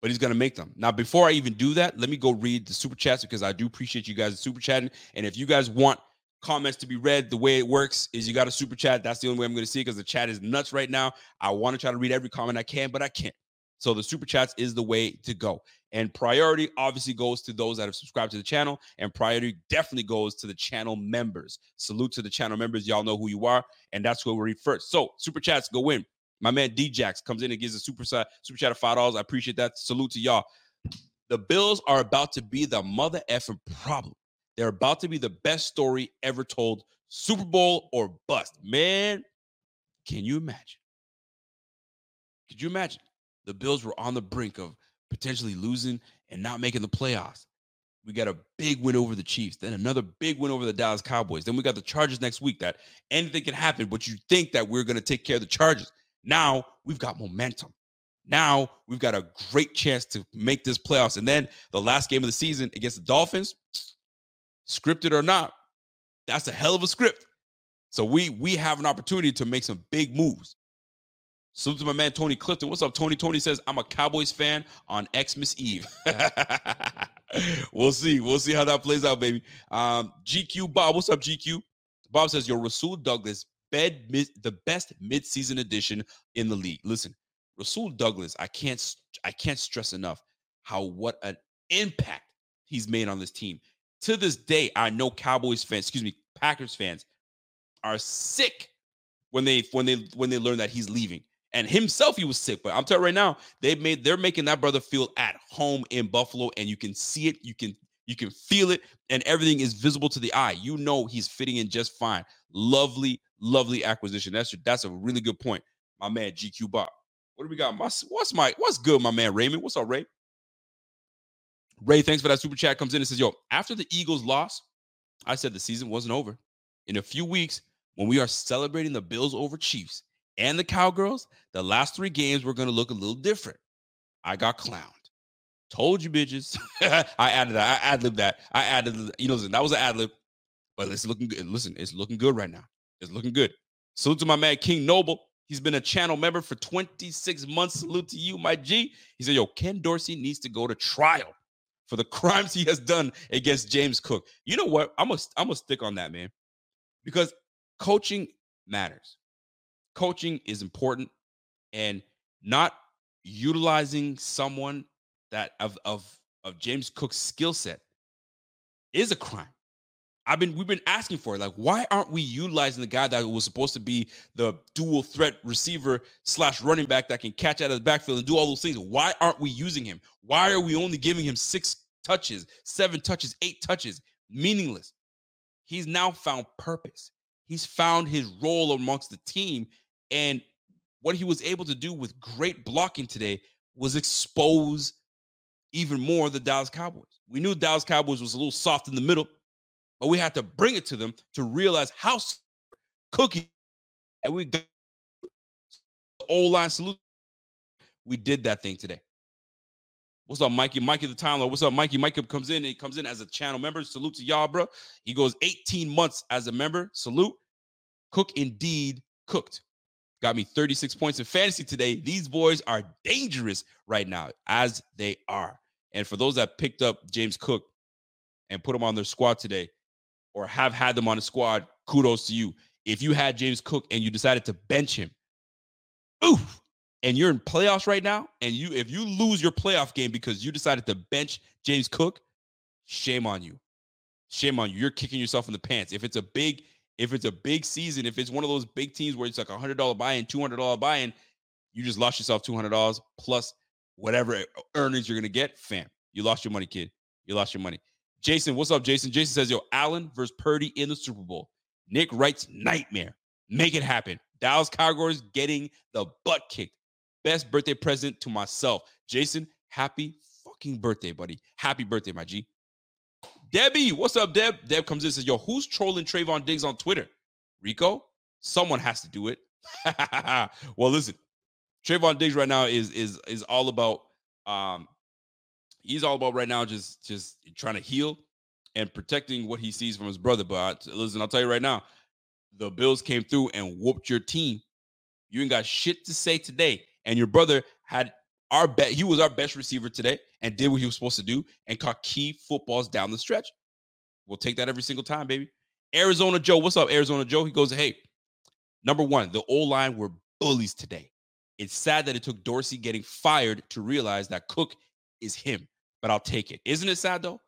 but he's going to make them. Now, before I even do that, let me go read the super chats because I do appreciate you guys super chatting. And if you guys want comments to be read, the way it works is you got a super chat. That's the only way I'm going to see it because the chat is nuts right now. I want to try to read every comment I can, but I can't. So the super chats is the way to go. And priority obviously goes to those that have subscribed to the channel, and priority definitely goes to the channel members. Salute to the channel members. Y'all know who you are, and that's who we read first. So super chats go in. My man Djax comes in and gives a super side, super chat of five dollars. I appreciate that. Salute to y'all. The Bills are about to be the mother effing problem. They're about to be the best story ever told. Super Bowl or bust. Man, can you imagine? Could you imagine? The Bills were on the brink of potentially losing and not making the playoffs. We got a big win over the Chiefs, then another big win over the Dallas Cowboys. Then we got the Chargers next week. That anything can happen, but you think that we're going to take care of the Chargers. Now we've got momentum. Now we've got a great chance to make this playoffs. And then the last game of the season against the Dolphins, scripted or not, that's a hell of a script. So we we have an opportunity to make some big moves. Salute to my man Tony Clifton. What's up, Tony? Tony says I'm a Cowboys fan on Xmas Eve. (laughs) we'll see. We'll see how that plays out, baby. Um, GQ Bob, what's up, GQ? Bob says your Rasul Douglas bed mid, the best midseason addition in the league. Listen, Rasul Douglas, I can't I can't stress enough how what an impact he's made on this team. To this day, I know Cowboys fans, excuse me, Packers fans are sick when they when they when they learn that he's leaving. And himself, he was sick. But I'm telling you right now, they've made they're making that brother feel at home in Buffalo, and you can see it, you can you can feel it, and everything is visible to the eye. You know he's fitting in just fine. Lovely, lovely acquisition. That's that's a really good point, my man GQ Bob. What do we got? My, what's my what's good, my man Raymond? What's up, Ray? Ray, thanks for that super chat. Comes in and says, "Yo, after the Eagles lost, I said the season wasn't over. In a few weeks, when we are celebrating the Bills over Chiefs and the Cowgirls, the last three games were going to look a little different. I got clowned. Told you, bitches. (laughs) I added that. I ad libbed that. I added. You know, that was an ad lib, but it's looking good. Listen, it's looking good right now. It's looking good. Salute to my man King Noble. He's been a channel member for 26 months. Salute to you, my G. He said, Yo, Ken Dorsey needs to go to trial for the (laughs) crimes he has done against James Cook. You know what? I'm gonna I'm gonna stick on that, man. Because coaching matters. Coaching is important and not utilizing someone that of of of James Cook's skill set is a crime. I've been we've been asking for it. Like, why aren't we utilizing the guy that was supposed to be the dual threat receiver slash running back that can catch out of the backfield and do all those things? Why aren't we using him? Why are we only giving him six touches, seven touches, eight touches? Meaningless. He's now found purpose. He's found his role amongst the team. And what he was able to do with great blocking today was expose even more the Dallas Cowboys. We knew Dallas Cowboys was a little soft in the middle but we had to bring it to them to realize how cookie and we old line salute. We did that thing today. What's up, Mikey? Mikey the Timeless. What's up, Mikey? Mikey comes in. He comes in as a channel member. Salute to y'all, bro. He goes 18 months as a member. Salute. Cook indeed cooked. Got me 36 points in fantasy today. These boys are dangerous right now, as they are. And for those that picked up James Cook and put him on their squad today, or have had them on the squad, kudos to you. If you had James Cook and you decided to bench him, oof, and you're in playoffs right now, and you if you lose your playoff game because you decided to bench James Cook, shame on you. Shame on you. You're kicking yourself in the pants. If it's a big, if it's a big season, if it's one of those big teams where it's like a hundred dollar buy-in, two hundred dollar buy-in, you just lost yourself two hundred dollars plus whatever earnings you're gonna get. Fam, you lost your money, kid. You lost your money. Jason, what's up, Jason? Jason says, Yo, Allen versus Purdy in the Super Bowl. Nick writes, Nightmare. Make it happen. Dallas Cowboys getting the butt kicked. Best birthday present to myself. Jason, happy fucking birthday, buddy. Happy birthday, my G. Debbie, what's up, Deb? Deb comes in and says, Yo, who's trolling Trevon Diggs on Twitter? Rico? Someone has to do it. (laughs) well, listen, Trevon Diggs right now is is is all about um he's all about right now just just trying to heal and protecting what he sees from his brother. But listen, I'll tell you right now, the Bills came through and whooped your team. You ain't got shit to say today. And your brother had our bet. He was our best receiver today and did what he was supposed to do and caught key footballs down the stretch. We'll take that every single time, baby. Arizona Joe, what's up, Arizona Joe? He goes, hey, number one, the O line were bullies today. It's sad that it took Dorsey getting fired to realize that Cook is him but I'll take it. Isn't it sad though?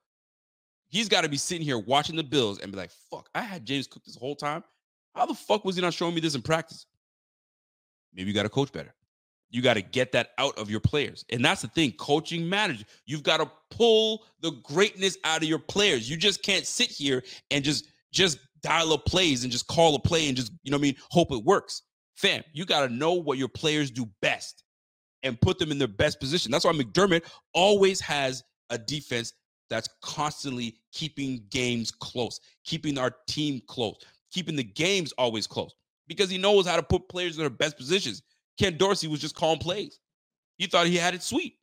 He's got to be sitting here watching the Bills and be like, fuck, I had James Cook this whole time. How the fuck was he not showing me this in practice? Maybe you got to coach better. You got to get that out of your players. And that's the thing coaching matters. You've got to pull the greatness out of your players. You just can't sit here and just just dial up plays and just call a play and just, you know what I mean, hope it works. Fam, you got to know what your players do best and put them in their best position. That's why McDermott always has a defense that's constantly keeping games close, keeping our team close, keeping the games always close because he knows how to put players in their best positions. Ken Dorsey was just calling plays. He thought he had it sweet.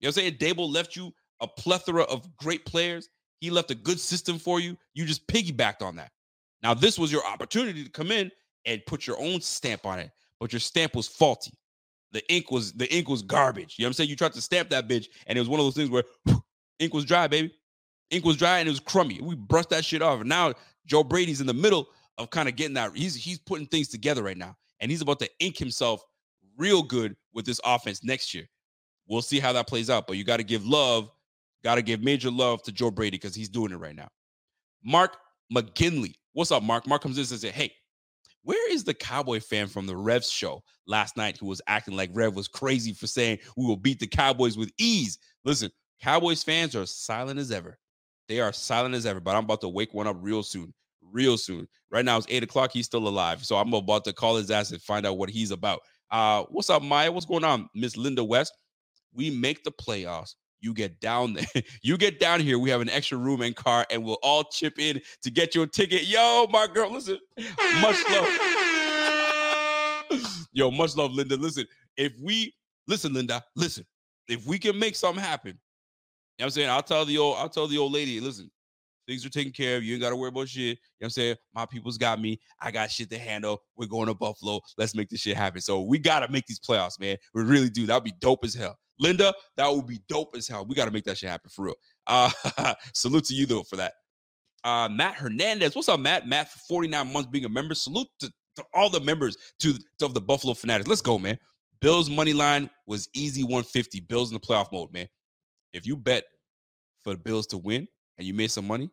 You know what I'm saying? Daboll left you a plethora of great players. He left a good system for you. You just piggybacked on that. Now, this was your opportunity to come in and put your own stamp on it, but your stamp was faulty. The ink was the ink was garbage. You know what I'm saying? You tried to stamp that bitch, and it was one of those things where whew, ink was dry, baby. Ink was dry and it was crummy. We brushed that shit off. And now Joe Brady's in the middle of kind of getting that. He's he's putting things together right now, and he's about to ink himself real good with this offense next year. We'll see how that plays out, but you got to give love, got to give major love to Joe Brady because he's doing it right now. Mark McGinley, what's up, Mark? Mark comes in and says, "Hey, where is the Cowboy fan from the Revs show last night who was acting like Rev was crazy for saying we will beat the Cowboys with ease? Listen, Cowboys fans are silent as ever. They are silent as ever, but I'm about to wake one up real soon. Real soon. Right now it's eight o'clock. He's still alive. So I'm about to call his ass and find out what he's about. Uh, what's up, Maya? What's going on, Miss Linda West? We make the playoffs. You get down there. (laughs) you get down here. We have an extra room and car, and we'll all chip in to get your ticket. Yo, my girl, listen. Much love. (laughs) Yo, much love, Linda. Listen, if we listen, Linda, listen. If we can make something happen, you know what I'm saying? I'll tell the old, I'll tell the old lady, listen, things are taken care of. You ain't gotta worry about shit. You know what I'm saying? My people's got me. I got shit to handle. We're going to Buffalo. Let's make this shit happen. So we gotta make these playoffs, man. We really do. That'd be dope as hell. Linda, that would be dope as hell. We got to make that shit happen for real. Uh, (laughs) salute to you though for that. Uh, Matt Hernandez, what's up, Matt? Matt, for 49 months being a member. Salute to, to all the members to, to of the Buffalo Fanatics. Let's go, man. Bills money line was easy 150. Bills in the playoff mode, man. If you bet for the Bills to win and you made some money,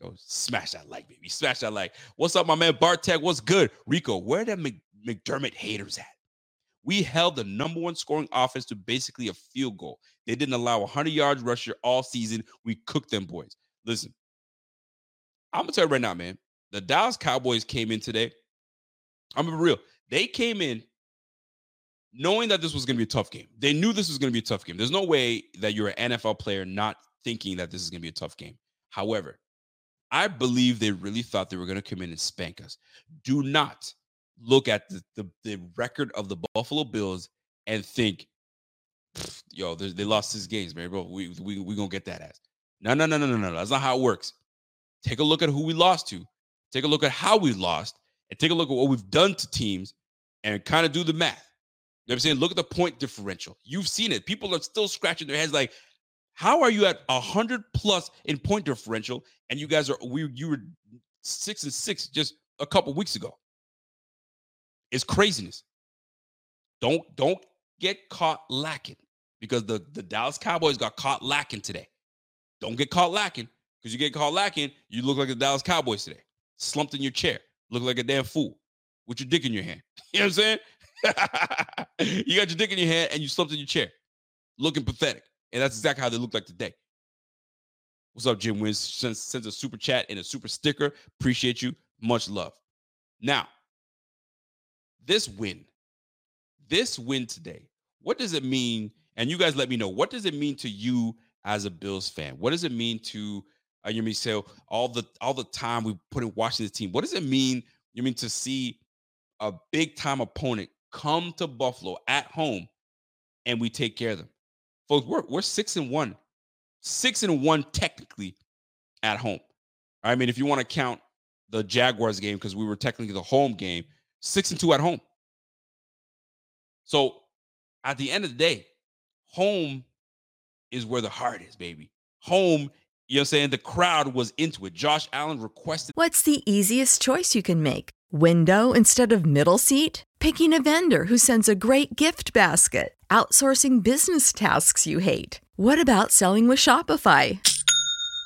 go smash that like, baby. Smash that like. What's up, my man? Bartek, what's good? Rico, where the McDermott haters at? We held the number one scoring offense to basically a field goal. They didn't allow a 100 yards rusher all season. We cooked them boys. Listen, I'm to tell you right now, man. The Dallas Cowboys came in today. I'm gonna be real. They came in knowing that this was going to be a tough game. They knew this was going to be a tough game. There's no way that you're an NFL player not thinking that this is going to be a tough game. However, I believe they really thought they were going to come in and spank us. Do not look at the, the, the record of the Buffalo Bills and think, yo, they, lost six games, man, bro. We we we gonna get that ass. No, no, no, no, no, no. That's not how it works. Take a look at who we lost to. Take a look at how we lost, and take a look at what we've done to teams, and kind of do the math. You know what I'm saying? Look at the point differential. You've seen it. People are still scratching their heads like, how are you at hundred plus in point differential, and you guys are we you were six and six just a couple weeks ago? It's craziness. Don't don't get caught lacking because the, the Dallas Cowboys got caught lacking today. Don't get caught lacking because you get caught lacking, you look like the Dallas Cowboys today. Slumped in your chair, look like a damn fool with your dick in your hand. (laughs) You know what I'm saying? (laughs) you got your dick in your hand and you slumped in your chair, looking pathetic. And that's exactly how they look like today. What's up, Jim Wins? Sends, sends a super chat and a super sticker. Appreciate you. Much love. Now, this win, this win today, what does it mean? And you guys let me know what does it mean to you as a Bills fan? What does it mean to uh, you mean say all the all the time we put in watching the team? What does it mean? You mean to see a big time opponent come to Buffalo at home and we take care of them, folks? We're we're six and one, six and one technically at home. I mean, if you want to count the Jaguars game because we were technically the home game, six and two at home. So at the end of the day, home is where the heart is, baby. Home, you know what I'm saying? The crowd was into it. Josh Allen requested. What's the easiest choice you can make? Window instead of middle seat? Picking a vendor who sends a great gift basket? Outsourcing business tasks you hate? What about selling with Shopify?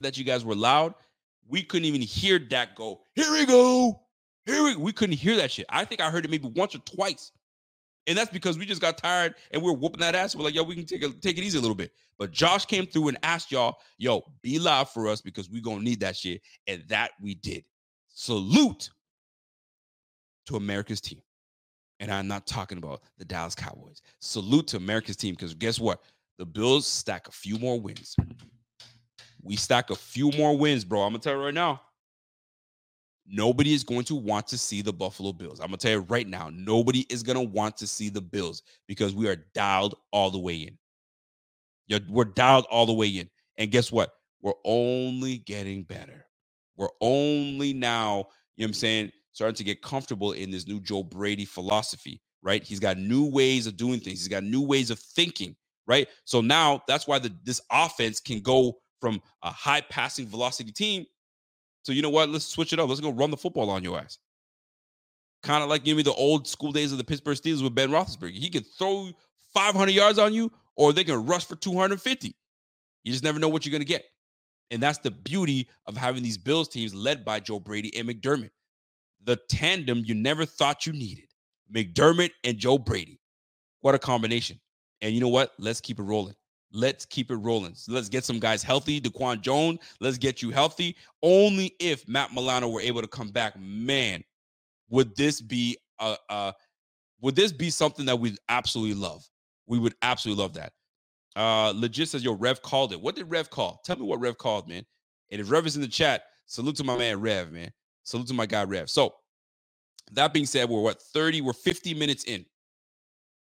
That you guys were loud. We couldn't even hear Dak go, here we go. Here we we couldn't hear that shit. I think I heard it maybe once or twice. And that's because we just got tired and we are whooping that ass. We're like, yo, we can take it, take it easy a little bit. But Josh came through and asked y'all, yo, be loud for us because we gonna need that shit. And that we did. Salute to America's team. And I'm not talking about the Dallas Cowboys. Salute to America's team because guess what? The Bills stack a few more wins. We stack a few more wins, bro. I'm gonna tell you right now. Nobody is going to want to see the Buffalo Bills. I'm gonna tell you right now. Nobody is gonna want to see the Bills because we are dialed all the way in. Yeah, we're dialed all the way in. And guess what? We're only getting better. We're only now, you know what I'm saying, starting to get comfortable in this new Joe Brady philosophy, right? He's got new ways of doing things. He's got new ways of thinking, right? So now that's why the, this offense can go from a high passing velocity team so you know what? Let's switch it up. Let's go run the football on your ass. Kind of like give me the old school days of the Pittsburgh Steelers with Ben Roethlisberger. He could throw 500 yards on you, or they can rush for 250. You just never know what you're going to get. And that's the beauty of having these Bills teams led by Joe Brady and McDermott. The tandem you never thought you needed McDermott and Joe Brady. What a combination. And you know what? Let's keep it rolling. Let's keep it rolling. So let's get some guys healthy. DaQuan Jones, let's get you healthy. Only if Matt Milano were able to come back, man, would this be a, a would this be something that we'd absolutely love? We would absolutely love that. Uh legit says, yo, Rev called it. What did Rev call? Tell me what Rev called, man. And if Rev is in the chat, salute to my man Rev, man. Salute to my guy Rev. So that being said, we're what 30, we're 50 minutes in.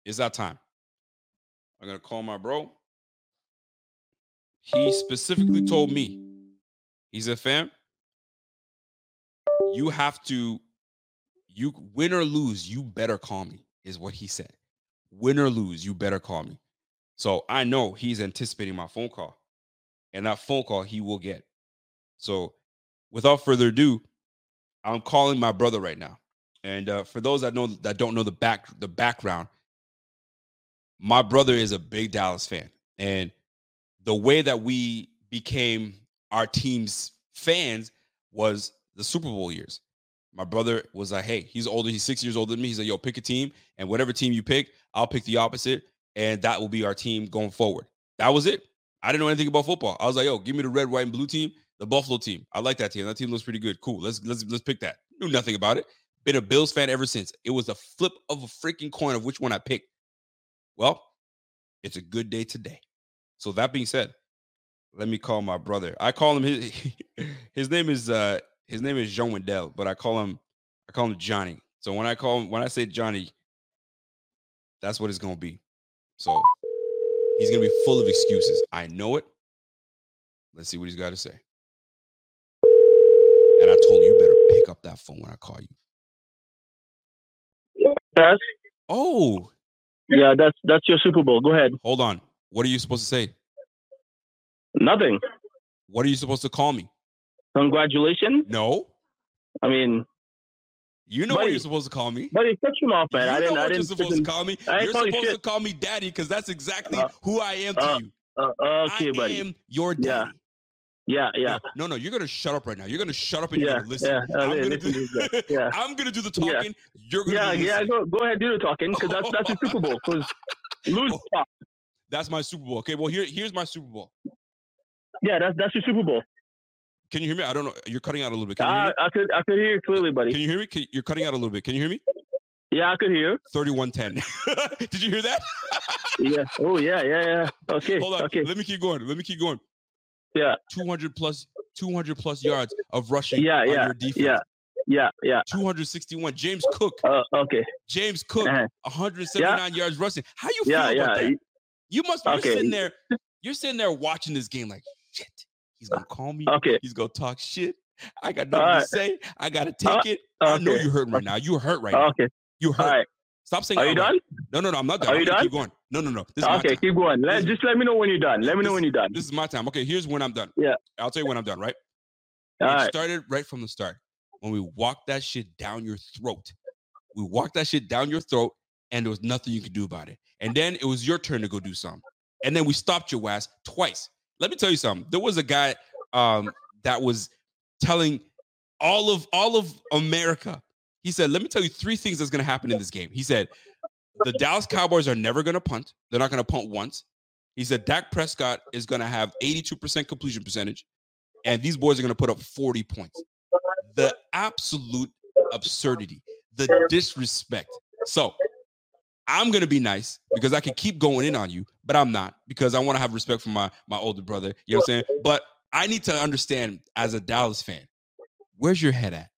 It's that time. I'm gonna call my bro. He specifically told me, he said, fam, you have to, you win or lose, you better call me, is what he said. Win or lose, you better call me. So I know he's anticipating my phone call. And that phone call he will get. So without further ado, I'm calling my brother right now. And uh, for those that know that don't know the back the background, my brother is a big Dallas fan. And the way that we became our team's fans was the Super Bowl years. My brother was like, hey, he's older, he's six years older than me. He's like, yo, pick a team, and whatever team you pick, I'll pick the opposite, and that will be our team going forward. That was it. I didn't know anything about football. I was like, yo, give me the red, white, and blue team, the Buffalo team. I like that team. That team looks pretty good. Cool. Let's let's let's pick that. Knew nothing about it. Been a Bills fan ever since. It was a flip of a freaking coin of which one I picked. Well, it's a good day today. So that being said, let me call my brother. I call him his (laughs) his name is uh his name is Jean Wendell, but I call him I call him Johnny. So when I call him when I say Johnny, that's what it's gonna be. So he's gonna be full of excuses. I know it. Let's see what he's got to say. And I told you, you better pick up that phone when I call you. Yes. Oh, Yeah, that's that's your Super Bowl. Go ahead. hold on. What are you supposed to say? Nothing. What are you supposed to call me? Congratulations. No, I mean, you know what you're supposed to call me. buddy, cut him off, man. you I know didn't. what I you're didn't. supposed to call me. You're supposed to call me daddy because that's exactly Uh, who I am to uh, you. Uh, okay, I buddy. am your Yeah. daddy. Yeah, yeah, yeah. No, no, you're gonna shut up right now. You're gonna shut up and you're gonna listen. yeah. Uh, I'm, gonna listen do, to. (laughs) Yeah, I'm gonna do the Yeah. talking. You're gonna yeah, yeah. Go, go ahead, do the talking, because that's that's Super Bowl. (laughs) Because lose, Oh. That's my Super Bowl. Okay, well here, here's my Super Bowl. yeah, that's that's your Super Bowl. Can you hear me? I don't know. You're cutting out a little bit. Can I, could I could hear you clearly, buddy. Can you hear me? Can- you're cutting out a little bit. Can you hear me? Yeah, I could hear. 3110. (laughs) Did you hear that? (laughs) Yeah. Oh yeah, yeah, yeah. Okay. Hold on. Okay. Let me keep going. Let me keep going. Yeah. 200 plus 200 plus yards of rushing Yeah, on yeah, your defense. yeah. Yeah, yeah. 261. James Cook. Uh, okay. James Cook, Uh-huh. 179 yards rushing. How you feel Yeah, about yeah. that? You must. You're Okay. sitting there. You're sitting there watching this game like shit. He's uh, gonna call me. Okay. He's gonna talk shit. I got nothing to say. I gotta uh, take Alright. it. I know you're hurting right now. You're hurt right now. Okay. You hurt. Right. Stop saying. Are you done? No, no, no. I'm not done. Are I'm you done? Keep going. No, no, no. This Okay, keep going. Let, This- just let me know when you're done. Let me know this- when you're done. This is my time. Okay, here's when I'm done. Yeah. I'll tell you when I'm done. Right. All it right. started right from the start when we walked that shit down your throat. We walked that shit down your throat, and there was nothing you could do about it. And then it was your turn to go do something. And then we stopped your ass twice. Let me tell you something. There was a guy um, that was telling all of all of America. He said, "Let me tell you three things that's going to happen in this game." He said, "The Dallas Cowboys are never going to punt. They're not going to punt once." He said, "Dak Prescott is going to have 82% completion percentage." and these boys are going to put up 40 points. The absolute absurdity, the disrespect. So I'm going to be nice because I can keep going in on you, but I'm not because I want to have respect for my my older brother. You know what I'm saying? But I need to understand as a Dallas fan, where's your head at?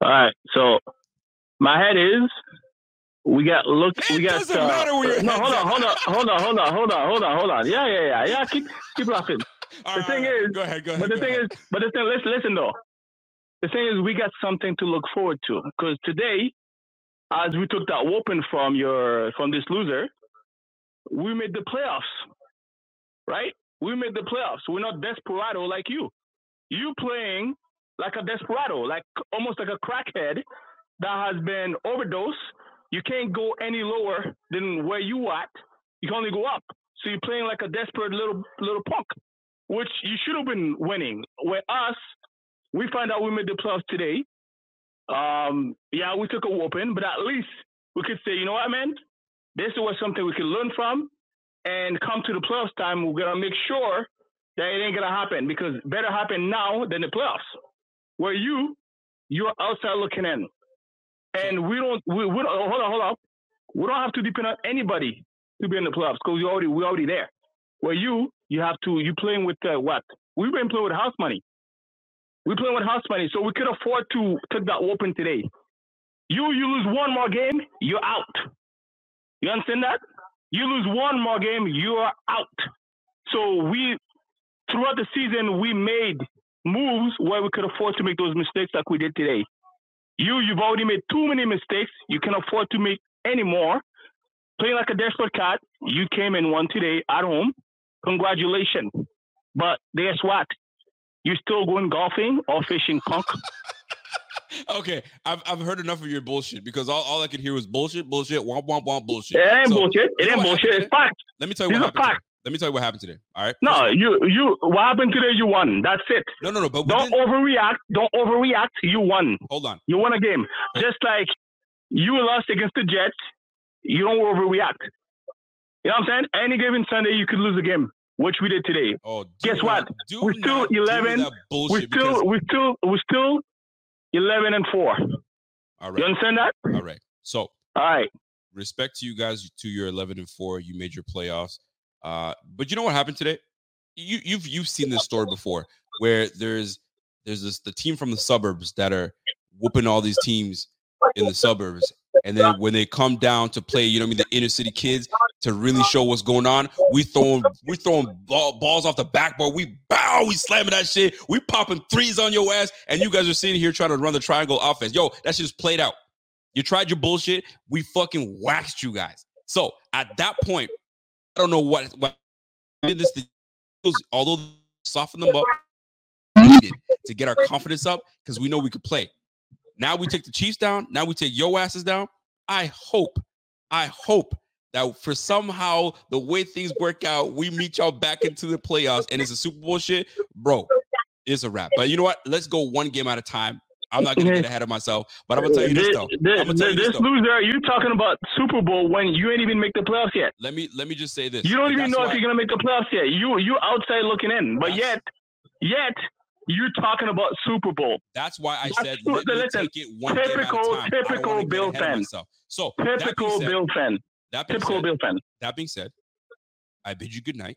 All right. So my head is we got look It we got doesn't uh, matter where your no hold on hold on hold on hold on hold on hold on hold on yeah yeah yeah yeah keep keep laughing All The thing is- go ahead, go ahead. but the thing ahead. is but the thing listen listen though the thing is we got something to look forward to because today as we took that whooping from your from this loser we made the playoffs right we made the playoffs we're not desperado like you you playing like a desperado like almost like a crackhead that has been overdosed you can't go any lower than where you at. You can only go up. So you're playing like a desperate little little punk, which you should have been winning. Where us, we find out we made the playoffs today. Um, yeah, we took a whooping, but at least we could say, you know what, man, this was something we could learn from, and come to the playoffs time, we're gonna make sure that it ain't gonna happen because better happen now than the playoffs. Where you, you're outside looking in. And we don't we, we don't hold on hold on. We don't have to depend on anybody to be in the playoffs because we already we're already there. Where you you have to you playing with uh, what? We've been playing with house money we playing with house money so we could afford to take that open today you you lose one more game you're out you understand that you lose one more game you're out so we throughout the season we made moves where we could afford to make those mistakes like we did today you, you've already made too many mistakes. You can afford to make any more. Playing like a desperate cat, you came and won today at home. Congratulations. But guess what? You're still going golfing or fishing, punk. (laughs) Okay, I've, I've heard enough of your bullshit because all, all I could hear was bullshit, bullshit, womp, womp, womp, bullshit. It ain't So, bullshit. It ain't bullshit. happened It's fact. Let me tell you These what happened. Today. Let me tell you what happened today. All right. No, you, you, what happened today? You won. That's it. No, no, no. But Don't overreact. Don't overreact. You won. Hold on. You won a game. Just like you lost against the Jets, you don't overreact. You know what I'm saying? Any given Sunday, you could lose a game, which we did today. Oh, Guess not- what? We're still not give me 11. We're still, we're still, we're still 11 and four. all You understand that? all right. So All right. respect to you guys to your 11 and 4 you made your playoffs uh but you know what happened today you you've you've seen this story before where there's there's this the team from the suburbs that are whooping all these teams in the suburbs and then when they come down to play you know i mean the inner city kids to really show what's going on we throwing we throwing ball, balls off the backboard we bow we slamming that shit we popping threes on your ass and you guys are sitting here trying to run the triangle offense yo that shit's played out you tried your bullshit. We fucking waxed you guys. So at that point, I don't know what what did this. Although soften them up, needed to get our confidence up because we know we could play. Now we take the Chiefs down. Now we take your asses down. I hope, I hope that for somehow the way things work out, we meet y'all back into the playoffs and it's a Super Bowl shit, bro. It's a wrap. But you know what? Let's go one game at a time. I'm not gonna get ahead of myself, but I'm gonna tell you this This, though. this, I'm gonna tell you this loser, you talking about Super Bowl when you ain't even make the playoffs yet. Let me let me just say this. You don't even know if you're gonna make the playoffs yet. You you outside looking in, but yet yet you're talking about Super Bowl. That's why I said let me Listen, take it one game at a typical- time. Typical Bill fan. So Typical said- Bill fan. That being, Typical said, Bill fan. that being said, I bid you good night.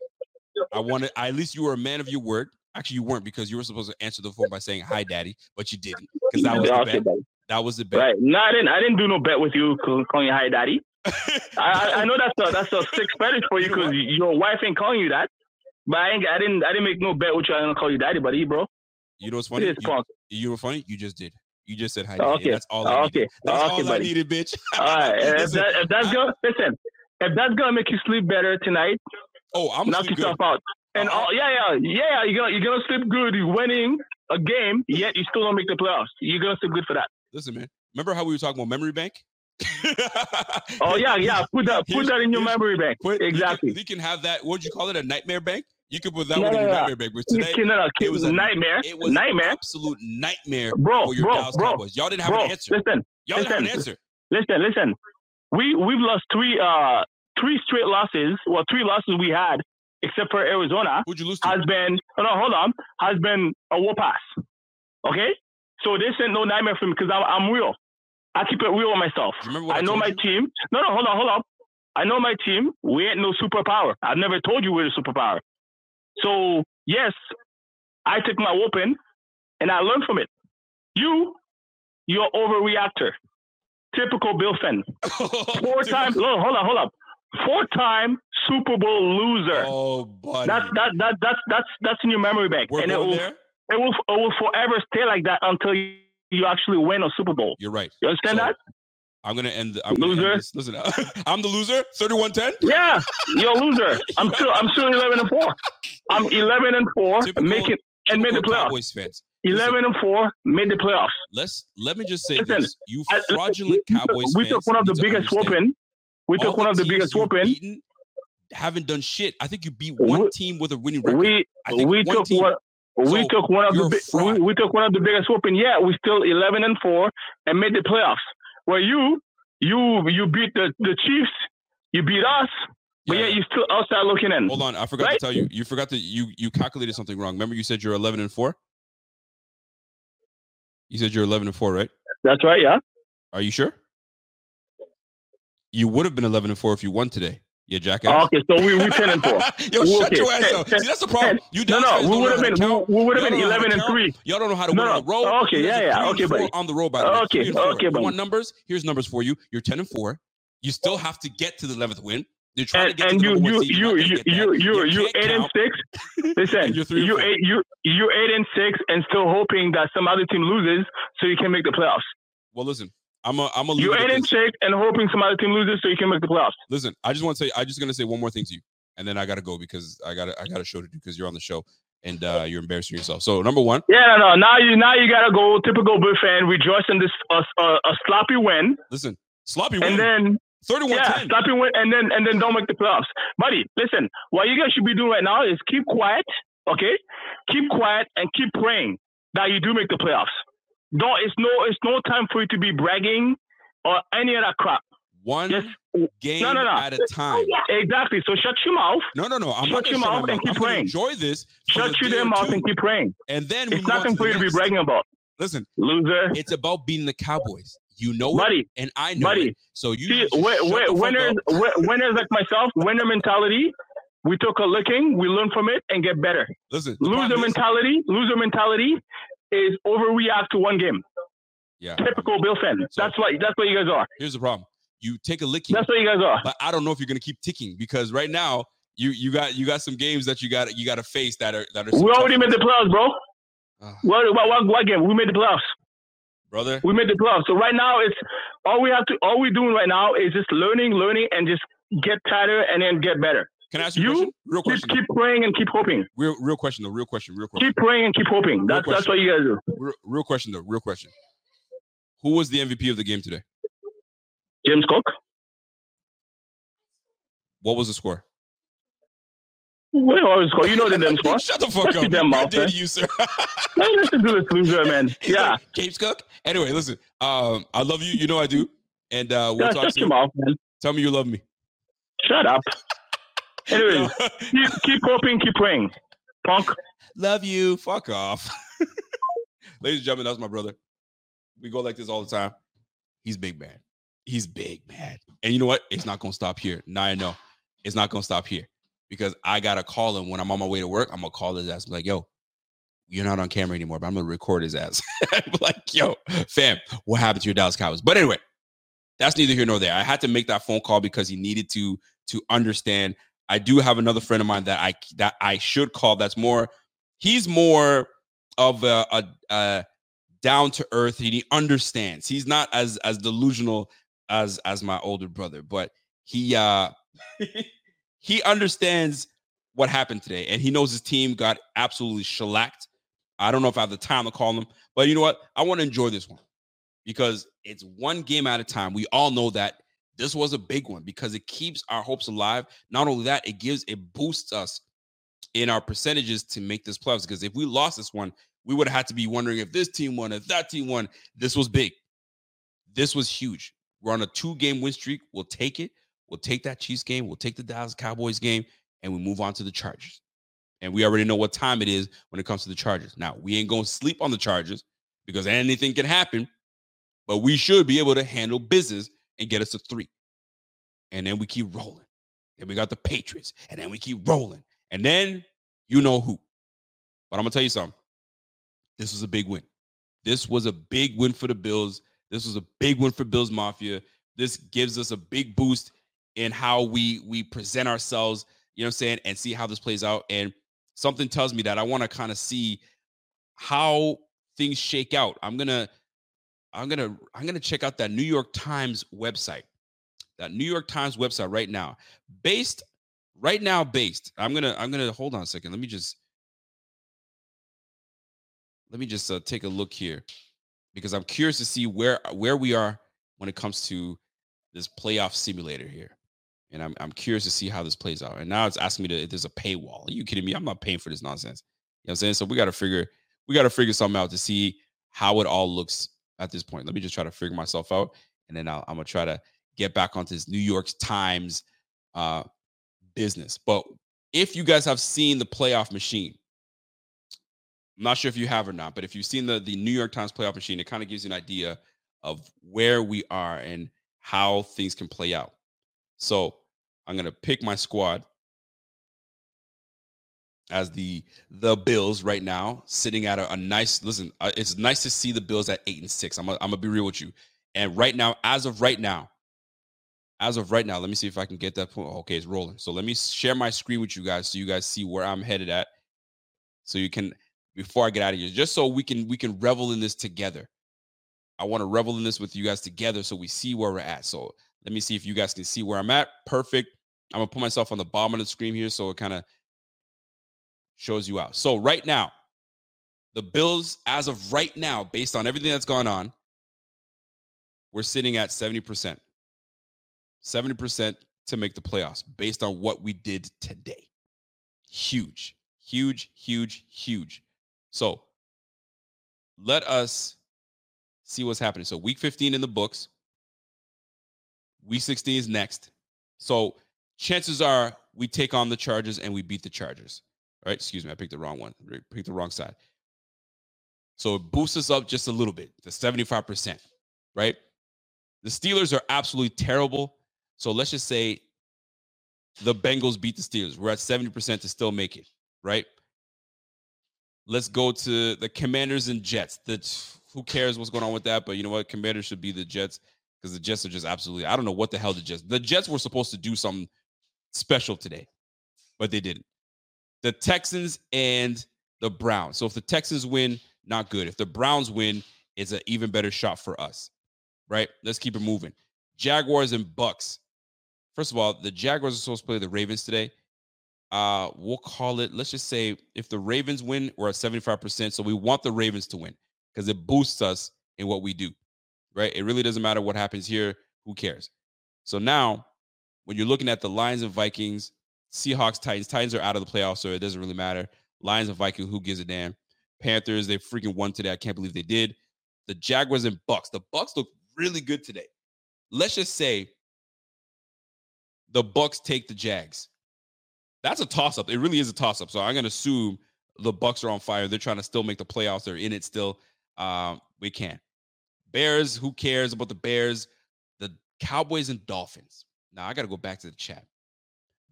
I wanted I, at least you were a man of your word. Actually, you weren't because you were supposed to answer the phone by saying hi, daddy, but you didn't because that was the bet. That was the bet. Right. No, I didn't. I didn't do no bet with you call- calling you hi, daddy. (laughs) I, I, I know that's a that's a sick fetish for you because your wife ain't calling you that. But I ain't. I didn't. I didn't make no bet with you. I didn't call you daddy, buddy, bro. You know what's funny? You, you what's funny? You just did. You just said hi, Oh, okay. That's all I Oh, needed. okay. That's Oh, all okay, I needed, bitch. All right. (laughs) If, that, if that's I- gonna listen, if that's gonna make you sleep better tonight, oh, I'm knock sleep yourself good. out. And Uh-uh. all, yeah, yeah, yeah, you're gonna you're gonna sleep good. You're winning a game, yet you still don't make the playoffs. You're gonna sleep good for that. Listen, man. Remember how we were talking about memory bank? Oh yeah, yeah. Put that (laughs) put Here's- that in your memory bank. Put, exactly. You can, you can have that. What'd you call it? A nightmare bank? You could put that No, one in no, your no. nightmare bank. But today, no, no, it was a nightmare. It was an nightmare. absolute nightmare Bro, for your bro, Dallas bro, Cowboys. Y'all didn't have bro, an answer. listen, Y'all didn't have an answer. listen, listen. We we've lost three uh three straight losses. Well, three losses we had, except for Arizona, Who'd you lose to? has been oh, no, hold on, has been a war pass. Okay, so this ain't no nightmare for me because I'm I'm real. I keep it real with myself. I, I know my you? team. No, no, hold on, hold on. I know my team. We ain't no superpower. I've never told you we're the superpower. So yes, I took my whooping and I learned from it. You, you're overreactor. Typical Bill Fenn. (laughs) Four times. No, hold on, hold on. Four time Super Bowl loser. Oh, buddy. That's that that that's that's that's in your memory bank, We're and it will there. it will it will forever stay like that until you, you actually win a Super Bowl. You're right. You understand So, that? I'm gonna end. The, I'm Loser. End this. Listen, (laughs) I'm the loser. Thirty-one ten. Yeah, you're a loser. I'm (laughs) still I'm still eleven and four. I'm eleven and four, Typical- making and made the playoffs. Cowboys fans. Eleven and four, made the playoffs. Let's let me just say Listen, this: you I- fraudulent we, Cowboys we took one of the biggest whooping. We took one of the biggest whooping. Haven't done shit. I think you beat one We- team with a winning record. We I we took team. one. We So, took one of the we, we took one of the biggest whooping. Yeah, we still eleven and four and made the playoffs. Where you you you beat the the Chiefs, you beat us, but Yeah, yeah, yeah. you still outside looking in. Hold on, I forgot to tell you. You forgot to you you calculated something wrong. Remember, you said you're 11 and four. You said you're 11 and four, right? That's right. Yeah. Are you sure? You would have been 11 and four if you won today. Yeah, Oh, jackass. okay, so we we ten and four. Yo, shut Okay. your ass up. See, that's the (laughs) problem. You No, no, we would have been count. we would have been don't know how to eleven and three. Y'all don't know how to No, win on oh, the road. Okay, yeah, yeah. Okay, buddy. On the road, by the way. Okay, and okay, buddy. want numbers? Here's numbers for you. You're 10 and four. You still have to get to the 11th win. You're trying to get and to the you you you you you you you eight and six. (laughs) Listen, You're three you eight you you eight and six, and still hoping that some other team loses so you can make the playoffs. Well, listen, I'm a I'm a You eight in six, and hoping some other team loses so you can make the playoffs. Listen, I just want to say I just gonna say one more thing to you, and then I gotta go because I got to I got a show to do because you're on the show and uh, you're embarrassing yourself. So number one, Yeah, no, no. Now you now you gotta go typical Bill fan, rejoice in this uh, uh, a sloppy win, listen, sloppy win, and then 31 yeah, 10. sloppy win, and then and then don't make the playoffs, buddy. Listen, what you guys should be doing right now is keep quiet, okay? Keep quiet and keep praying that you do make the playoffs. Don't it's no it's no time for you to be bragging or any of that crap. One Just game no, no, no. at a time. Oh, exactly. So shut your mouth, No, no, no. I'm Shut not gonna your mouth and keep I'm praying. enjoy this. shut your day damn or mouth two, and keep praying. and then It's nothing for you to be bragging about, Listen, loser, it's about beating the Cowboys. You know it, buddy. and I know buddy. it. So you See, just wi- shut wi- the fuck winners, up. winners like myself, winner mentality. We took a licking, we learn from it, and get better. Listen, Loser mentality, loser mentality is overreact to one game. yeah. Typical Bill fan. So- That's what that's what you guys are. Here's the problem. You take a licking, That's what you guys are. but I don't know if you're gonna keep ticking because right now you you got you got some games that you got you got to face that are that are. We already made the playoffs, bro. Ah, What, what, what, what game? We made the playoffs. brother. We made the playoffs. So right now, it's all we have to, all we're doing right now is just learning, learning, and just get tighter and then get better. Can I ask you, a question? Real Keep, question. keep praying and keep hoping. Real real question though. Real question. Real question. Keep praying and keep hoping. That's that's what you guys do. Real, real question though. Real question. Who was the MVP of the game today? James Cook. What was the score? What always call? You know the damn (laughs) score. Shut the fuck up. damn mouth, man. you, sir? (laughs) Hey, listen to do this loser, (laughs) man. Yeah. like, James Cook. Anyway, listen. Um, I love you. You know I do. And uh, we'll Yeah, talk soon. mouth, man. Tell me you love me. Shut up. Anyways, (laughs) keep, keep hoping, keep praying. Punk. love you. Fuck off. (laughs) Ladies and gentlemen, that's my brother. We go like this all the time. He's big man. He's big man. And you know what? It's not gonna stop here. Now I know. It's not gonna stop here because I gotta call him when I'm on my way to work. I'm gonna call his ass. be like, yo, you're not on camera anymore, but I'm gonna record his ass. (laughs) like, yo, fam, what happened to your Dallas Cowboys? But anyway, that's neither here nor there. I had to make that phone call because he needed to to understand. I do have another friend of mine that I that I should call. That's more. He's more of a, a, a down to earth. He understands. He's not as as delusional as as my older brother, but he uh (laughs) he understands what happened today, and he knows his team got absolutely shellacked. I don't know if I have the time to call him, but you know what? I want to enjoy this one because it's one game at a time. We all know that this was a big one because it keeps our hopes alive. Not only that, it gives it boosts us in our percentages to make this playoffs. Because if we lost this one, we would have had to be wondering if this team won, if that team won. This was big. This was huge. We're on a two-game win streak. We'll take it. We'll take that Chiefs game. We'll take the Dallas Cowboys game, and we move on to the Chargers. And we already know what time it is when it comes to the Chargers. Now, we ain't going to sleep on the Chargers because anything can happen, but we should be able to handle business and get us to three. And then we keep rolling. And we got the Patriots, and then we keep rolling. And then you know who. But I'm going to tell you something. This was a big win. This was a big win for the Bills. This was a big win for Bills Mafia. This gives us a big boost in how we we present ourselves, you know what I'm saying, and see how this plays out. And something tells me that I want to kind of see how things shake out. I'm gonna, I'm gonna, I'm gonna check out that New York Times website. That New York Times website right now, based right now, based. I'm gonna, I'm gonna hold on a second. Let me just, let me just uh, take a look here because I'm curious to see where where we are when it comes to this playoff simulator here and I'm I'm curious to see how this plays out. And now it's asking me to if there's a paywall. Are you kidding me? I'm not paying for this nonsense. You know what I'm saying? So we got to figure we got to figure something out to see how it all looks at this point. Let me just try to figure myself out, and then i am gonna try to get back onto this New York Times uh, business. But if you guys have seen the playoff machine, I'm not sure if you have or not, but if you've seen the the New York Times playoff machine, it kind of gives you an idea of where we are and how things can play out. So I'm gonna pick my squad as the the Bills right now, sitting at a, a nice. Listen, uh, it's nice to see the Bills at eight and six. I'm gonna, I'm gonna be real with you. And right now, as of right now, as of right now, let me see if I can get that point. Okay, it's rolling. So let me share my screen with you guys so you guys see where I'm headed at. So you can before I get out of here, just so we can we can revel in this together. I want to revel in this with you guys together so we see where we're at. So let me see if you guys can see where I'm at. Perfect. I'm gonna put myself on the bottom of the screen here so it kind of shows you out. So right now, the Bills, as of right now, based on everything that's gone on, we're sitting at 70%. 70% to make the playoffs based on what we did today. Huge, huge, huge, huge. So let us see what's happening. So week 15 in the books. Week 16 is next. So chances are we take on the Chargers and we beat the Chargers. Right, excuse me, I picked the wrong one. I picked the wrong side. So it boosts us up just a little bit to 75%, right? The Steelers are absolutely terrible. So let's just say the Bengals beat the Steelers. We're at 70% to still make it, right? Let's go to the Commanders and Jets. The, who cares what's going on with that? But you know what? Commanders should be the Jets because the Jets are just absolutely. I don't know what the hell the Jets. The Jets were supposed to do something special today, but they didn't. The Texans and the Browns. So if the Texans win, not good. If the Browns win, it's an even better shot for us. Right? Let's keep it moving. Jaguars and Bucks. First of all, the Jaguars are supposed to play the Ravens today. Uh, we'll call it, let's just say if the Ravens win, we're at 75%. So we want the Ravens to win because it boosts us in what we do right? It really doesn't matter what happens here. Who cares? So now, when you're looking at the Lions and Vikings, Seahawks, Titans, Titans are out of the playoffs, so it doesn't really matter. Lions and Vikings, who gives a damn? Panthers, they freaking won today. I can't believe they did. The Jaguars and Bucks. The Bucks look really good today. Let's just say the Bucks take the Jags. That's a toss up. It really is a toss up. So I'm going to assume the Bucks are on fire. They're trying to still make the playoffs. They're in it still. Um, we can't. Bears, who cares about the Bears? The Cowboys and Dolphins. Now I got to go back to the chat.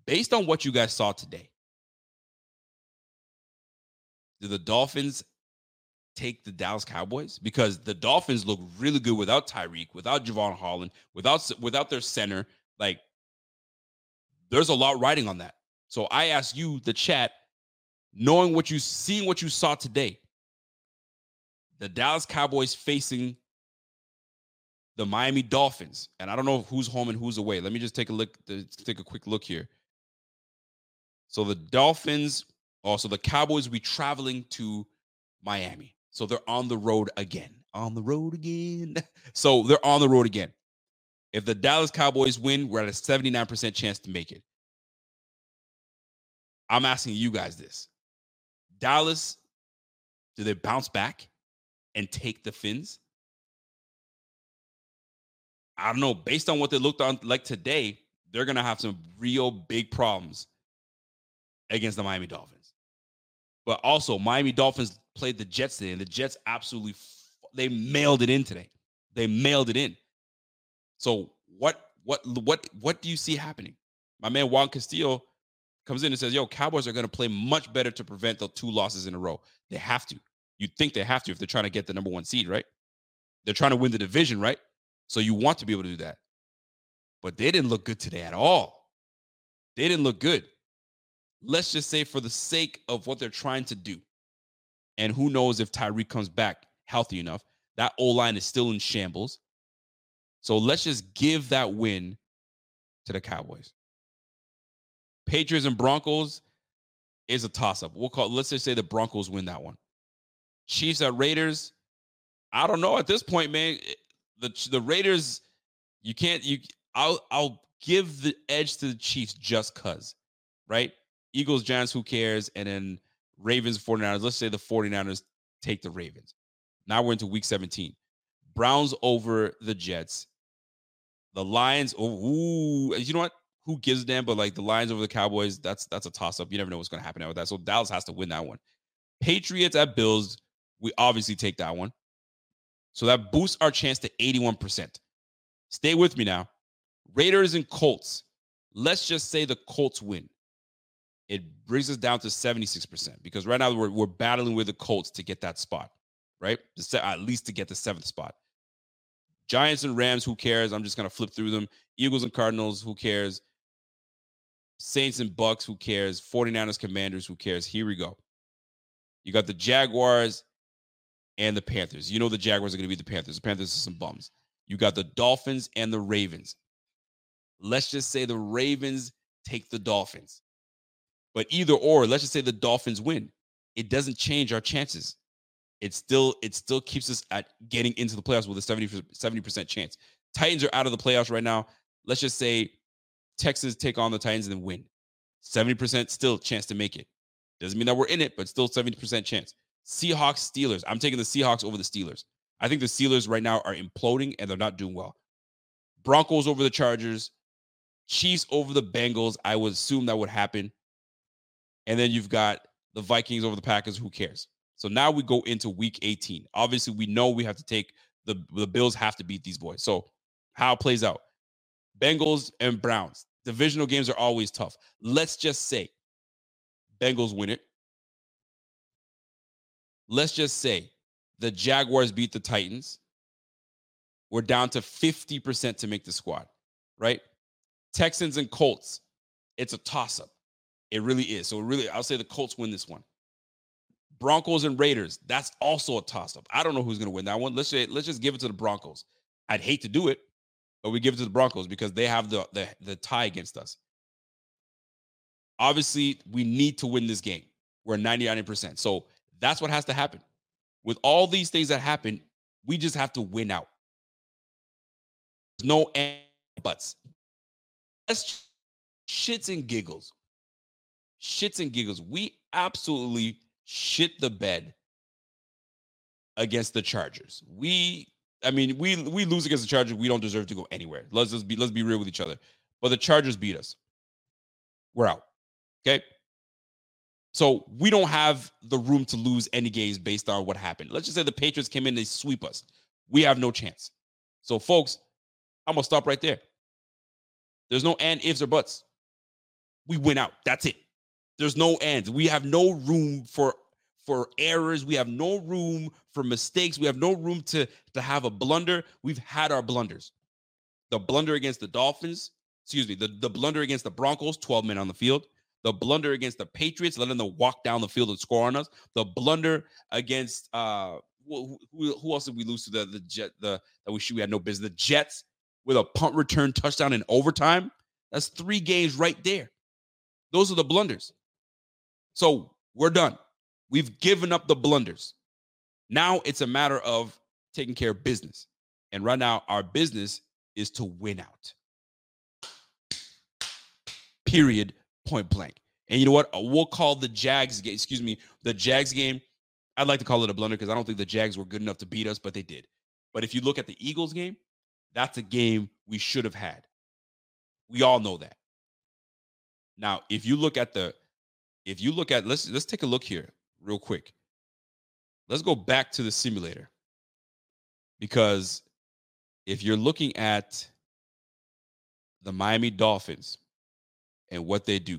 Based on what you guys saw today, do the Dolphins take the Dallas Cowboys? Because the Dolphins look really good without Tyreek, without Jevon Holland, without without their center. Like, there's a lot riding on that. So I ask you, the chat, knowing what you seeing what you saw today, the Dallas Cowboys facing the Miami Dolphins, and I don't know who's home and who's away. Let me just take a look. Take a quick look here. So the Dolphins, also the Cowboys, will be traveling to Miami. So they're on the road again. On the road again. (laughs) So they're on the road again. If the Dallas Cowboys win, we're at a 79% chance to make it. I'm asking you guys this. Dallas, do they bounce back and take the Fins? I don't know. Based on what they looked on like today, they're gonna have some real big problems against the Miami Dolphins. But also, Miami Dolphins played the Jets today, and the Jets absolutely they mailed it in today. They mailed it in. So what what what what do you see happening? My man Juan Castillo comes in and says, "Yo, Cowboys are going to play much better to prevent the two losses in a row. They have to. You'd think they have to if they're trying to get the number one seed, right? They're trying to win the division, right? So you want to be able to do that. But they didn't look good today at all. They didn't look good let's just say for the sake of what they're trying to do, and who knows if Tyreek comes back healthy enough, that O line is still in shambles. So let's just give that win to the Cowboys. Patriots and Broncos is a toss up. We'll call let's just say the Broncos win that one. Chiefs at Raiders. I don't know at this point, man. Eh, the the Raiders, you can't you I'll I'll give the edge to the Chiefs just cuz, right? Eagles, Giants, who cares? And then Ravens, 49ers. Let's say the 49ers take the Ravens. Now we're into week 17. Browns over the Jets. The Lions, oh, ooh, you know what? Who gives a damn? But like the Lions over the Cowboys, that's that's a toss-up. You never know what's gonna happen out with that. So Dallas has to win that one. Patriots at Bills, we obviously take that one. So that boosts our chance to 81%. Stay with me now. Raiders and Colts. Let's just say the Colts win it brings us down to 76% because right now we're, we're battling with the Colts to get that spot, right? At least to get the seventh spot. Giants and Rams, who cares? I'm just going to flip through them. Eagles and Cardinals, who cares? Saints and Bucks, who cares? 49ers, Commanders, who cares? Here we go. You got the Jaguars and the Panthers. You know the Jaguars are going to be the Panthers. The Panthers are some bums. You got the Dolphins and the Ravens. Let's just say the Ravens take the Dolphins. But either or, let's just say the Dolphins win. It doesn't change our chances. It still it still keeps us at getting into the playoffs with a 70 70% chance. Titans are out of the playoffs right now. Let's just say Texans take on the Titans and then win. 70% still chance to make it. Doesn't mean that we're in it, but still 70% chance. Seahawks, Steelers. I'm taking the Seahawks over the Steelers. I think the Steelers right now are imploding and they're not doing well. Broncos over the Chargers, Chiefs over the Bengals. I would assume that would happen. And then you've got the Vikings over the Packers. Who cares? So now we go into week 18. Obviously, we know we have to take the, the Bills have to beat these boys. So how it plays out. Bengals and Browns. Divisional games are always tough. Let's just say Bengals win it. Let's just say the Jaguars beat the Titans. We're down to 50% to make the squad, right? Texans and Colts, it's a toss up. It really is. So really, I'll say the Colts win this one. Broncos and Raiders. That's also a toss-up. I don't know who's going to win that one. Let's say, let's just give it to the Broncos. I'd hate to do it, but we give it to the Broncos because they have the the, the tie against us. Obviously, we need to win this game. We're 99%. So that's what has to happen. With all these things that happen, we just have to win out. There's no buts. That's shits and giggles shits and giggles. We absolutely shit the bed against the Chargers. We, I mean, we we lose against the Chargers. We don't deserve to go anywhere. Let's just be let's be real with each other. But the Chargers beat us. We're out. Okay. So we don't have the room to lose any games based on what happened. Let's just say the Patriots came in, they sweep us. We have no chance. So, folks, I'm gonna stop right there. There's no and ifs or buts. We win out. That's it. There's no end. We have no room for for errors. We have no room for mistakes. We have no room to, to have a blunder. We've had our blunders. The blunder against the Dolphins, excuse me, the, the blunder against the Broncos, 12 men on the field. The blunder against the Patriots, letting them walk down the field and score on us. The blunder against uh who, who, who else did we lose to the the jet the that we should we had no business the Jets with a punt return touchdown in overtime. That's three games right there. Those are the blunders. So we're done. We've given up the blunders. Now it's a matter of taking care of business. And right now, our business is to win out. Period. Point blank. And you know what? Uh, we'll call the Jags game, excuse me, the Jags game. I'd like to call it a blunder because I don't think the Jags were good enough to beat us, but they did. But if you look at the Eagles game, that's a game we should have had. We all know that. Now, if you look at the, if you look at let's let's take a look here real quick. Let's go back to the simulator. Because if you're looking at the Miami Dolphins and what they do,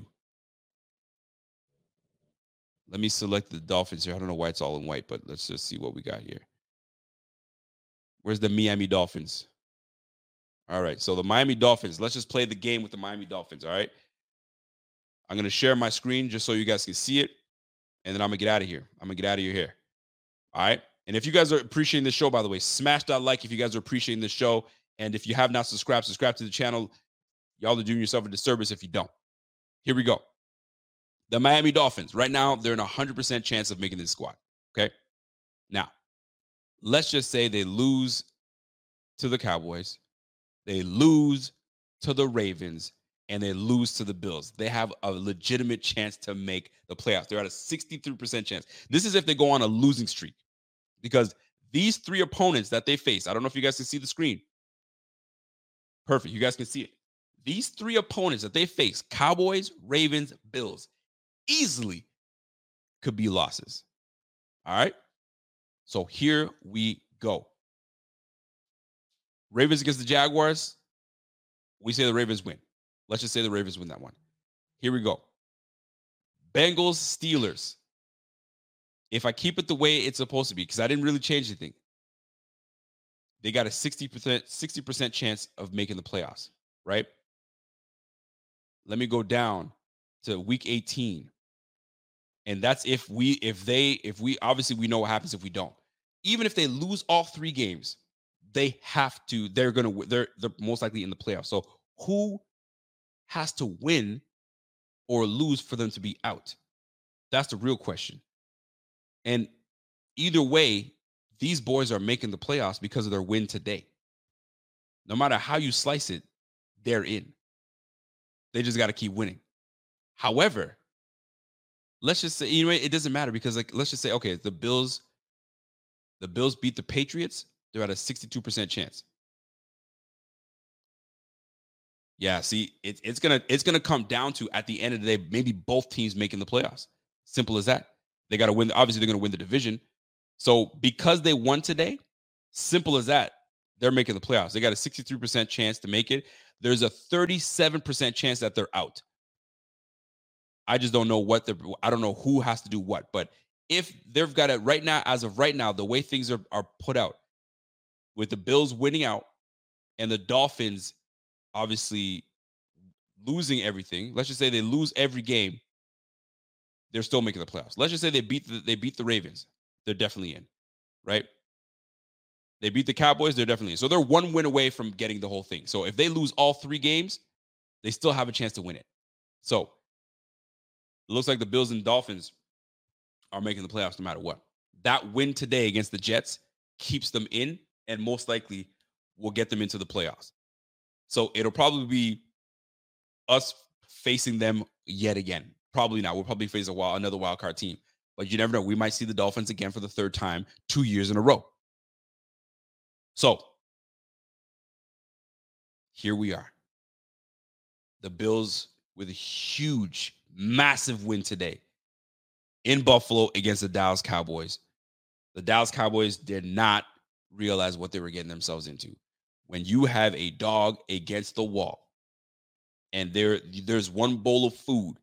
let me select the Dolphins here. I don't know why it's all in white, but let's just see what we got here. Where's the Miami Dolphins? All right. So the Miami Dolphins, let's just play the game with the Miami Dolphins. All right. I'm going to share my screen just so you guys can see it. And then I'm going to get out of here. I'm going to get out of your hair. All right. And if you guys are appreciating the show, by the way, smash that like if you guys are appreciating the show. And if you have not subscribed, subscribe to the channel. Y'all are doing yourself a disservice if you don't. Here we go. The Miami Dolphins, right now, they're in a 100% chance of making this squad. Okay. Now, let's just say they lose to the Cowboys, they lose to the Ravens, and they lose to the Bills. They have a legitimate chance to make the playoffs. They're at a 63% chance. This is if they go on a losing streak because these three opponents that they face, I don't know if you guys can see the screen. Perfect. You guys can see it. These three opponents that they face Cowboys, Ravens, Bills easily could be losses. All right. So here we go. Ravens against the Jaguars. We say the Ravens win. Let's just say the Ravens win that one. Here we go. Bengals, Steelers. If I keep it the way it's supposed to be, because I didn't really change anything, they got a 60%, 60% chance of making the playoffs, right? Let me go down to week 18. And that's if we, if they, if we, obviously we know what happens if we don't. Even if they lose all three games, they have to, they're gonna, they're they're most likely in the playoffs. So who has to win or lose for them to be out? That's the real question. And either way, these boys are making the playoffs because of their win today. No matter how you slice it, they're in. They just got to keep winning. However, let's just say, you know, it doesn't matter because, like, let's just say, okay, the Bills, the Bills beat the Patriots, they're at a 62% chance. Yeah, see, it, it's gonna it's gonna come down to at the end of the day, maybe both teams making the playoffs. Simple as that. They got to win. Obviously, they're gonna win the division. So because they won today, simple as that, they're making the playoffs. They got a 63% chance to make it. There's a 37% chance that they're out. I just don't know what the I don't know who has to do what, but if they've got it right now, as of right now, the way things are, are put out, with the Bills winning out and the Dolphins obviously losing everything. Let's just say they lose every game. They're still making the playoffs. Let's just say they beat the, they beat the Ravens. They're definitely in, right? They beat the Cowboys. They're definitely in. So they're one win away from getting the whole thing. So if they lose all three games, they still have a chance to win it. So it looks like the Bills and Dolphins are making the playoffs no matter what. That win today against the Jets keeps them in and most likely will get them into the playoffs. So it'll probably be us facing them yet again. Probably not. We'll probably face a wild, another wild card team. But you never know. We might see the Dolphins again for the third time, two years in a row. So here we are. The Bills with a huge, massive win today in Buffalo against the Dallas Cowboys. The Dallas Cowboys did not realize what they were getting themselves into. When you have a dog against the wall and there there's one bowl of food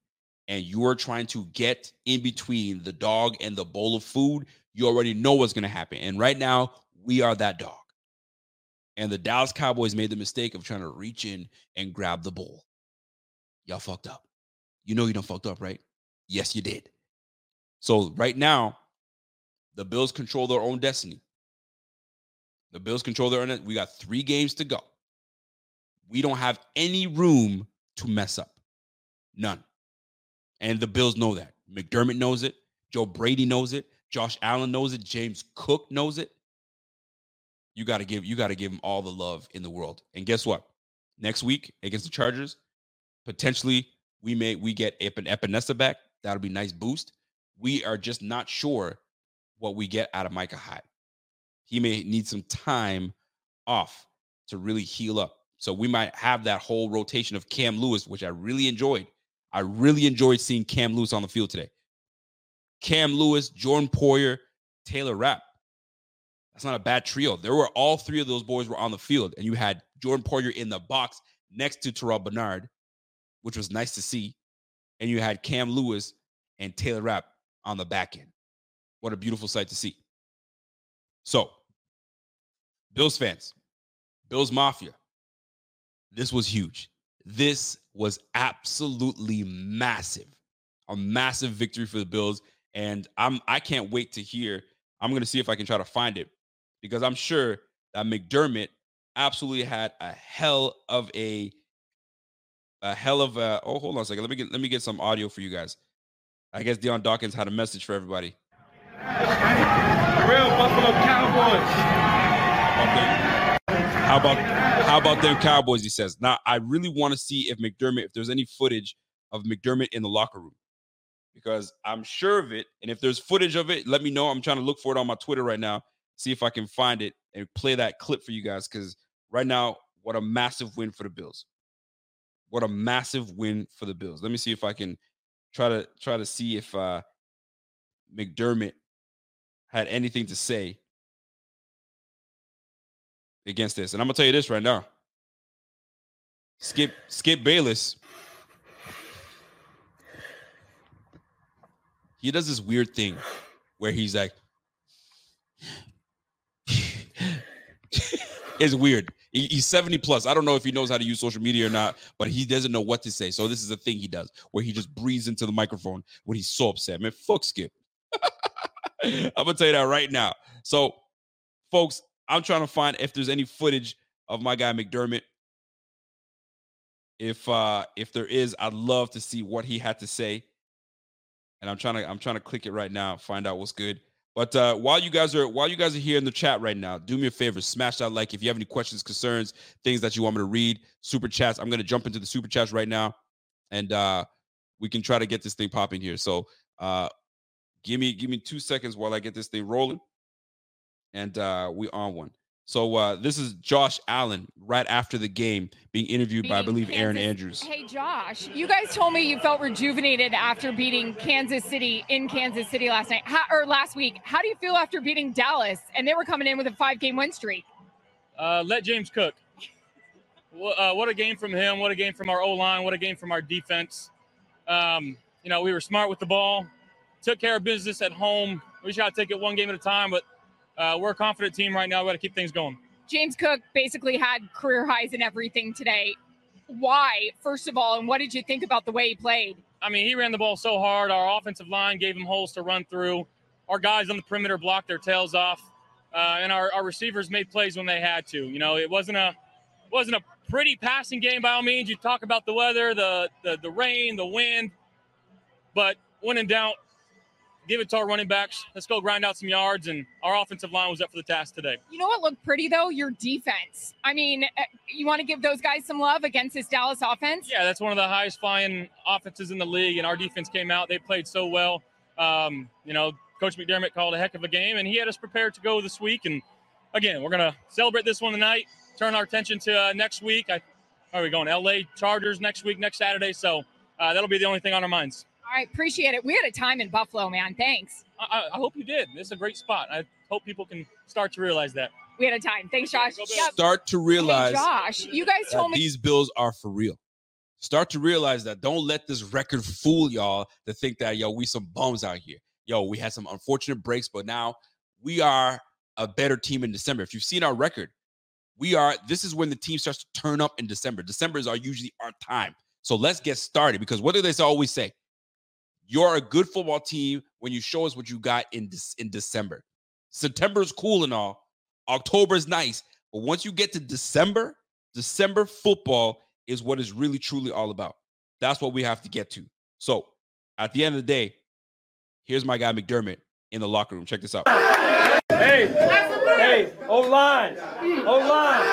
and you are trying to get in between the dog and the bowl of food, you already know what's going to happen. And right now, we are that dog. And the Dallas Cowboys made the mistake of trying to reach in and grab the bowl. Y'all fucked up. You know you don't fucked up, right? Yes, you did. So right now, the Bills control their own destiny. The Bills control their own. We got three games to go. We don't have any room to mess up. None. And the Bills know that. McDermott knows it. Joe Brady knows it. Josh Allen knows it. James Cook knows it. You got to give you got to give him all the love in the world. And guess what? Next week against the Chargers, potentially we may we get Epenesa back. That'll be nice boost. We are just not sure what we get out of Micah Hyde. He may need some time off to really heal up. So we might have that whole rotation of Cam Lewis, which I really enjoyed. I really enjoyed seeing Cam Lewis on the field today. Cam Lewis, Jordan Poyer, Taylor Rapp. That's not a bad trio. There were all three of those boys were on the field, and you had Jordan Poyer in the box next to Terrel Bernard, which was nice to see. And you had Cam Lewis and Taylor Rapp on the back end. What a beautiful sight to see. So, Bills fans, Bills Mafia, this was huge. This was absolutely massive. A massive victory for the Bills. And I'm I can't wait to hear. I'm gonna see if I can try to find it because I'm sure that McDermott absolutely had a hell of a a hell of a oh hold on a second. Let me get let me get some audio for you guys. I guess Dion Dawkins had a message for everybody. Real Buffalo Cowboys. How about how about them Cowboys? He says. Now I really want to see if McDermott, if there's any footage of McDermott in the locker room, because I'm sure of it. And if there's footage of it, let me know. I'm trying to look for it on my Twitter right now, see if I can find it and play that clip for you guys. Because right now, what a massive win for the Bills. What a massive win for the Bills. Let me see if I can try to try to see if uh McDermott had anything to say against this. And I'm gonna tell you this right now. Skip Skip Bayless. He does this weird thing where he's like, (laughs) it's weird. He, he's 70 plus. I don't know if he knows how to use social media or not, but he doesn't know what to say. So this is a thing he does where he just breathes into the microphone when he's so upset. Man, fuck Skip. (laughs) I'm gonna tell you that right now. So, folks, I'm trying to find if there's any footage of my guy McDermott. If uh if there is, I'd love to see what he had to say. And I'm trying to I'm trying to click it right now, find out what's good. But uh, while you guys are while you guys are here in the chat right now, do me a favor, smash that like if you have any questions, concerns, things that you want me to read, super chats. I'm gonna jump into the super chats right now, and uh, we can try to get this thing popping here. So uh, give me give me two seconds while I get this thing rolling, and uh, we on one. So uh, this is Josh Allen right after the game being interviewed by I believe Erin Andrews. Hey Josh, you guys told me you felt rejuvenated after beating Kansas City in Kansas City last night How, or last week. How do you feel after beating Dallas and they were coming in with a five-game win streak? Uh, let James cook. Uh, what a game from him! What a game from our O line! What a game from our defense! Um, you know, we were smart with the ball, took care of business at home. We just got to take it one game at a time, but uh, we're a confident team right now. We got to keep things going. James Cook basically had career highs in everything today. Why, first of all, and what did you think about the way he played? I mean, he ran the ball so hard. Our offensive line gave him holes to run through. Our guys on the perimeter blocked their tails off, uh, and our, our receivers made plays when they had to. You know, it wasn't a wasn't a pretty passing game by all means. You talk about the weather, the the, the rain, the wind, but when in doubt, give it to our running backs. Let's go grind out some yards. And our offensive line was up for the task today. You know what looked pretty though? Your defense. I mean, eh, you want to give those guys some love against this Dallas offense? Yeah, that's one of the highest flying offenses in the league. And our defense came out. They played so well. Um, you know, Coach McDermott called a heck of a game, and he had us prepared to go this week. And again, we're gonna celebrate this one tonight. Turn our attention to uh, next week. I, are we going? LA Chargers next week, next Saturday. So uh, that'll be the only thing on our minds. All right, appreciate it. We had a time in Buffalo, man. Thanks. I, I hope you did. This is a great spot. I hope people can start to realize that. We had a time. Thanks, Josh. Yep. Start to realize, hey, Josh, you guys told me these bills are for real. Start to realize that don't let this record fool y'all to think that yo, we some bums out here. Yo, we had some unfortunate breaks, but now we are a better team in December. If you've seen our record, we are this is when the team starts to turn up in December. December is our usually our time. So let's get started because what do they always say? You're a good football team when you show us what you got in in December. September is cool and all. October is nice, but once you get to December, December football is what is really truly all about. That's what we have to get to. So, at the end of the day, here's my guy McDermott in the locker room. Check this out. Hey, hey, O line, O line.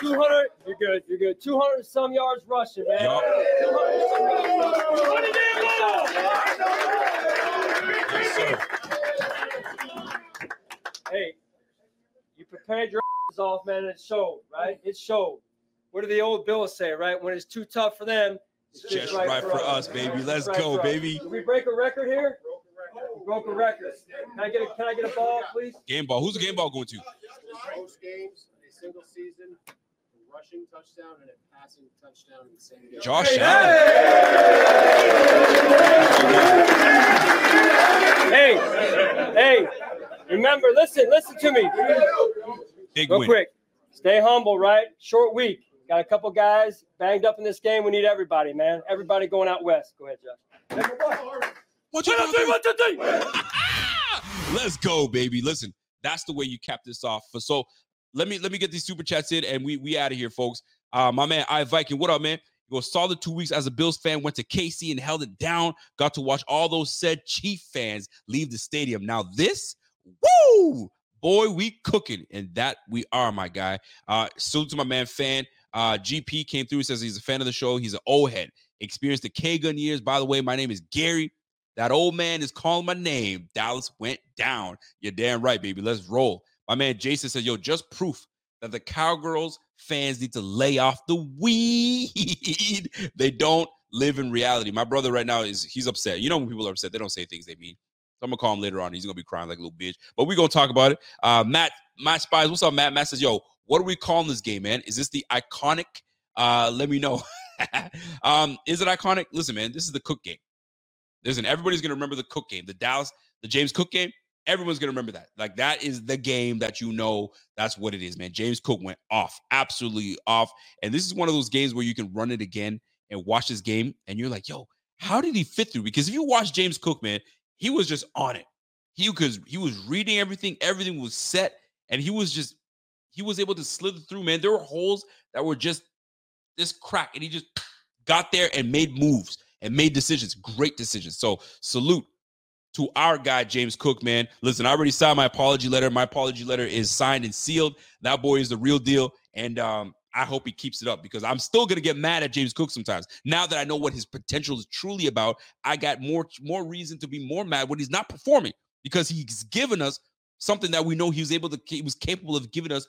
200, you're good, you're good. 200 some yards rushing, man. Yup. 200 some yards rushing. Hey, you prepared your ass off, man, and it showed, right? It showed. What did the old Bills say, right? When it's too tough for them, it's Just right for us, baby. Let's right go, baby. Did we break a record here? We broke a record. Can I get a Can I get a ball, please? Game ball. Who's the game ball going to? Most games, a single season, a rushing touchdown and a passing touchdown in the same game. Josh Hey, Allen. Hey, hey, remember, listen, listen to me. Big Real win. quick. Stay humble, right? Short week. Got a couple guys banged up in this game. We need everybody, man. Everybody going out west. Go ahead, Josh. One, two, three, one, two, three. Let's go, baby. Listen, that's the way you cap this off. For so let me let me get these super chats in and we we out of here, folks. Uh my man I Viking, what up, man? You go solid two weeks as a Bills fan, went to KC and held it down. Got to watch all those said Chief fans leave the stadium. Now, this, woo, boy, we cooking, and that we are, my guy. Uh, salute to my man fan. Uh, GP came through, says he's a fan of the show. He's an old head, experienced the K gun years. By the way, my name is Gary. That old man is calling my name. Dallas went down. You're damn right, baby. Let's roll. My man Jason says, yo, just proof that the Cowgirls fans need to lay off the weed. (laughs) they don't live in reality. My brother right now is he's upset. You know when people are upset, they don't say things they mean. So I'm gonna call him later on. He's gonna be crying like a little bitch. But we're gonna talk about it. Uh Matt, Matt Spies, what's up, Matt? Matt says, yo, what are we calling this game, man? Is this the iconic? Uh, let me know. (laughs) um, is it iconic? Listen, man, this is the Cook game. Listen, everybody's gonna remember the Cook game, the Dallas, the James Cook game. Everyone's gonna remember that. Like that is the game that you know. That's what it is, man. James Cook went off, absolutely off. And this is one of those games where you can run it again and watch this game, and you're like, yo, how did he fit through? Because if you watch James Cook, man, he was just on it. He because he was reading everything, everything was set, and he was just he was able to slither through, man. There were holes that were just this crack, and he just got there and made moves and made decisions, great decisions. So salute to our guy James Cook, man. Listen, I already signed my apology letter. My apology letter is signed and sealed. That boy is the real deal, and um, I hope he keeps it up because I'm still gonna get mad at James Cook sometimes. Now that I know what his potential is truly about, I got more more reason to be more mad when he's not performing because he's given us something that we know he was able to he was capable of giving us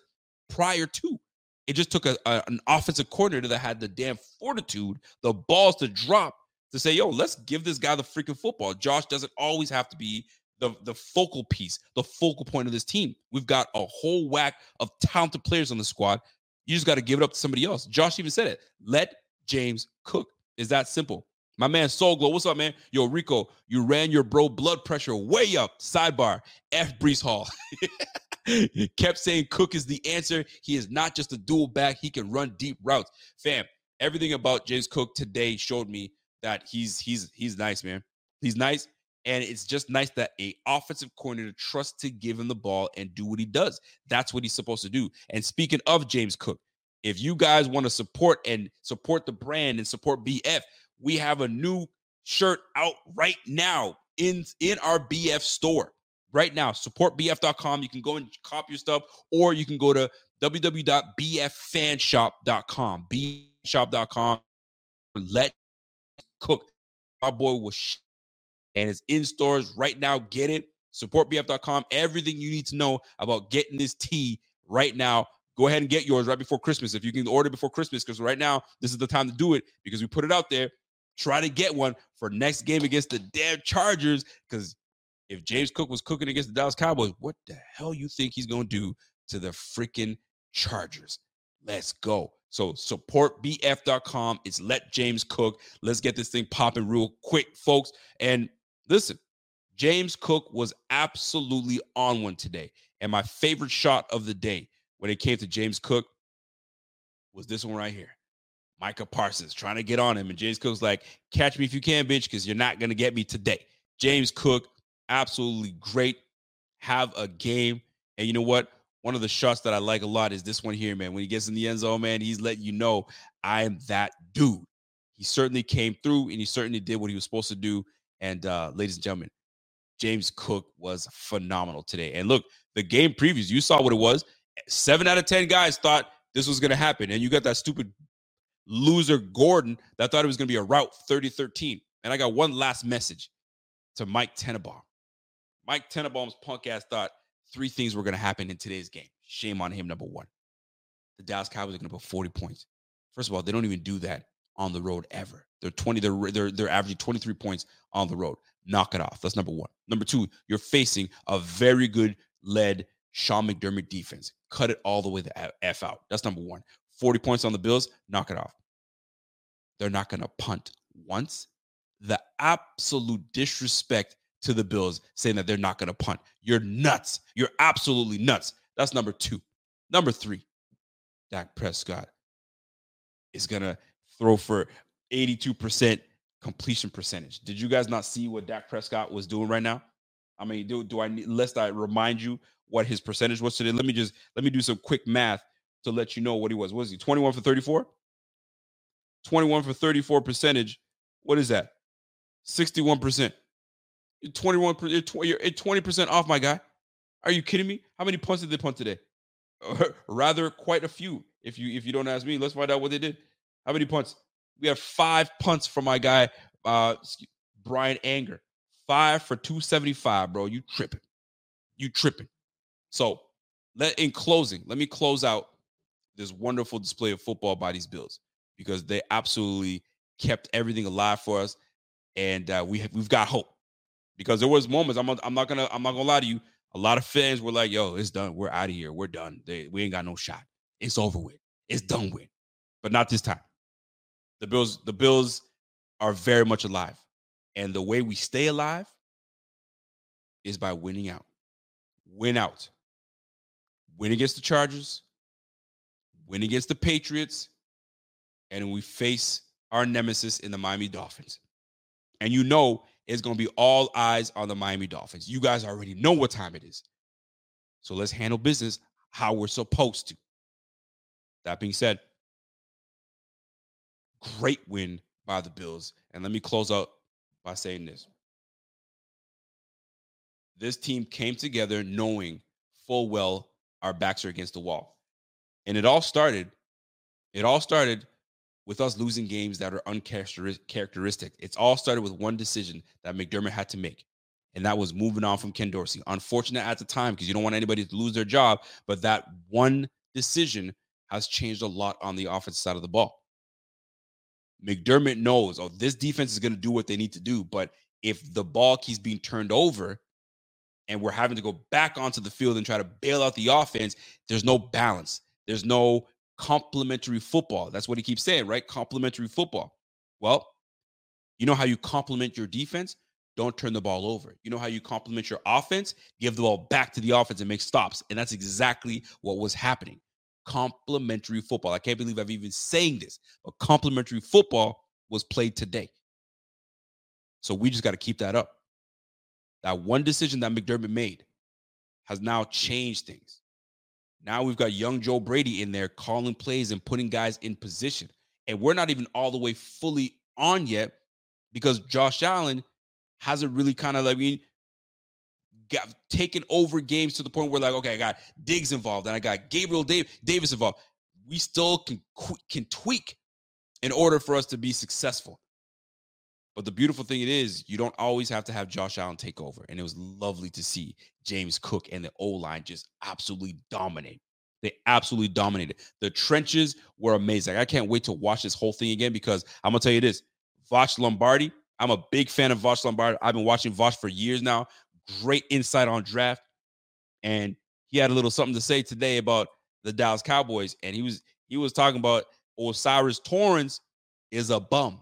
prior to. It just took a, a- an offensive coordinator that had the damn fortitude, the balls to drop to say, "Yo, let's give this guy the freaking football." Josh doesn't always have to be the the focal piece, the focal point of this team. We've got a whole whack of talented players on the squad. You just got to give it up to somebody else. Josh even said it. Let James cook. Is that simple? My man Soul Glow, what's up, man? Yo, Rico, you ran your bro blood pressure way up. Sidebar, F Breece Hall. (laughs) Kept saying Cook is the answer. He is not just a dual back. He can run deep routes. Fam, everything about James Cook today showed me that he's he's he's nice, man. He's nice. And it's just nice that a offensive coordinator trusts to give him the ball and do what he does. That's what he's supposed to do. And speaking of James Cook, if you guys want to support and support the brand and support BF, we have a new shirt out right now in in our BF store. Right now, supportbf.com. You can go and cop your stuff, or you can go to www.bffanshop.com. bshop.com. Let cook. Our boy was sh- and it's in stores right now. Get it. Supportbf.com. Everything you need to know about getting this tea right now. Go ahead and get yours right before Christmas. If you can order before Christmas, because right now this is the time to do it because we put it out there. Try to get one for next game against the damn Chargers. Because if James Cook was cooking against the Dallas Cowboys, what the hell you think he's gonna do to the freaking Chargers. Let's go. So support bf.com. It's let James cook. Let's get this thing popping real quick, folks. And listen, James Cook was absolutely on one today. And my favorite shot of the day when it came to James Cook was this one right here. Micah Parsons trying to get on him. And James Cook's like, catch me if you can, bitch, because you're not going to get me today. James Cook, absolutely great. Have a game. And you know what? One of the shots that I like a lot is this one here, man. When he gets in the end zone, man, he's letting you know I am that dude. He certainly came through and he certainly did what he was supposed to do. And uh, ladies and gentlemen, James Cook was phenomenal today. And look, the game previews, you saw what it was. Seven out of 10 guys thought this was going to happen. And you got that stupid loser Gordon that thought it was going to be a route 30 13. And I got one last message to Mike Tannenbaum. Mike Tannenbaum's punk ass thought three things were going to happen in today's game. Shame on him, number one. The Dallas Cowboys are going to put 40 points. First of all, they don't even do that on the road ever. They're 20, they're, they're, they're averaging 23 points on the road. Knock it off. That's number one. Number two, you're facing a very good led Sean McDermott defense. Cut it all the way the F out. That's number one. 40 points on the Bills, knock it off. They're not going to punt once. The absolute disrespect to the Bills saying that they're not going to punt. You're nuts. You're absolutely nuts. That's number two. Number three, Dak Prescott is going to throw for 82% completion percentage. Did you guys not see what Dak Prescott was doing right now? I mean, do, do I need, lest I remind you what his percentage was today? Let me just, let me do some quick math to let you know what he was. What was he? 21 for 34? 21 for 34 percentage. What is that? 61%. 21 you're 20% off, my guy. Are you kidding me? How many punts did they punt today? (laughs) Rather quite a few. If you if you don't ask me, let's find out what they did. How many punts? We have five punts from my guy uh Bryan Anger. Five for 275, bro. You tripping. You tripping. So let in closing, let me close out this wonderful display of football by these Bills because they absolutely kept everything alive for us, and uh, we have, we've got hope because there was moments. I'm I'm not gonna I'm not gonna lie to you. A lot of fans were like, "Yo, it's done. We're out of here. We're done. They, we ain't got no shot. It's over with. It's done with." But not this time. The Bills the Bills are very much alive, and the way we stay alive is by winning out. Win out. Win against the Chargers. Win against the Patriots and we face our nemesis in the Miami Dolphins. And you know it's going to be all eyes on the Miami Dolphins. You guys already know what time it is. So let's handle business how we're supposed to. That being said, great win by the Bills. And let me close out by saying this. This team came together knowing full well our backs are against the wall. And it all started, it all started with us losing games that are uncharacteristic. It's all started with one decision that McDermott had to make, and that was moving on from Ken Dorsey. Unfortunate at the time because you don't want anybody to lose their job, but that one decision has changed a lot on the offensive side of the ball. McDermott knows, oh, this defense is going to do what they need to do, but if the ball keeps being turned over and we're having to go back onto the field and try to bail out the offense, there's no balance. There's no complementary football. That's what he keeps saying, right? Complementary football. Well, you know how you complement your defense? Don't turn the ball over. You know how you complement your offense? Give the ball back to the offense and make stops. And that's exactly what was happening. Complementary football. I can't believe I've even saying this, but complementary football was played today. So we just got to keep that up. That one decision that McDermott made has now changed things. Now we've got young Joe Brady in there calling plays and putting guys in position. And we're not even all the way fully on yet because Josh Allen hasn't really kind of like I mean got taken over games to the point where like okay I got Diggs involved and I got Gabriel Davis involved. We still can can tweak in order for us to be successful. But the beautiful thing it is, you don't always have to have Josh Allen take over. And it was lovely to see James Cook and the O line just absolutely dominate. They absolutely dominated. The trenches were amazing. I can't wait to watch this whole thing again because I'm gonna tell you this: Voch Lombardi. I'm a big fan of Voch Lombardi. I've been watching Voch for years now. Great insight on draft, and he had a little something to say today about the Dallas Cowboys, and he was he was talking about O'Cyrus Torrence is a bum.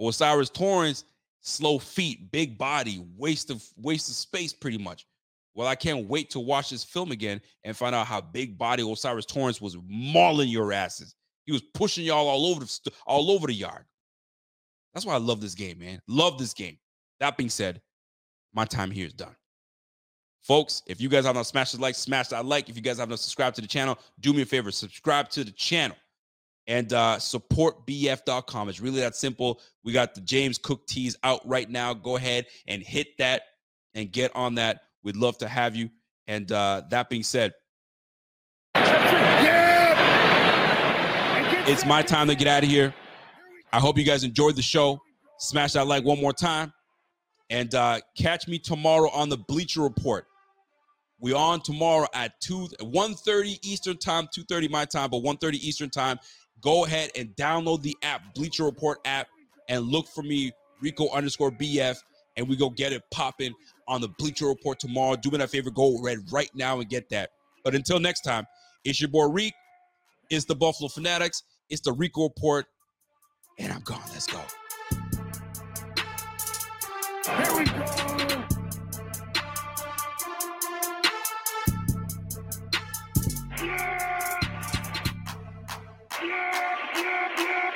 O'Cyrus Torrence, slow feet, big body, waste of waste of space, pretty much. Well, I can't wait to watch this film again and find out how big body O'Cyrus Torrence was mauling your asses. He was pushing y'all all over the all over the yard. That's why I love this game, man. Love this game. That being said, my time here is done. Folks, if you guys have not smashed the like, smash that like. If you guys have not subscribed to the channel, do me a favor, subscribe to the channel and uh, support bf.com. It's really that simple. We got the James Cook tees out right now. Go ahead and hit that and get on that. We'd love to have you. And uh, that being said, it's my time to get out of here. I hope you guys enjoyed the show. Smash that like one more time. And uh, catch me tomorrow on the Bleacher Report. We are on tomorrow at 2 1:30 Eastern time, 2:30 my time, but 1:30 Eastern time. Go ahead and download the app, Bleacher Report app, and look for me, Rico underscore BF, and we go get it popping on the Bleacher Report tomorrow. Do me that favor, go red right now and get that. But until next time, it's your boy Reek. It's the Buffalo Fanatics. It's the Rico Report, and I'm gone. Let's go. Here we go.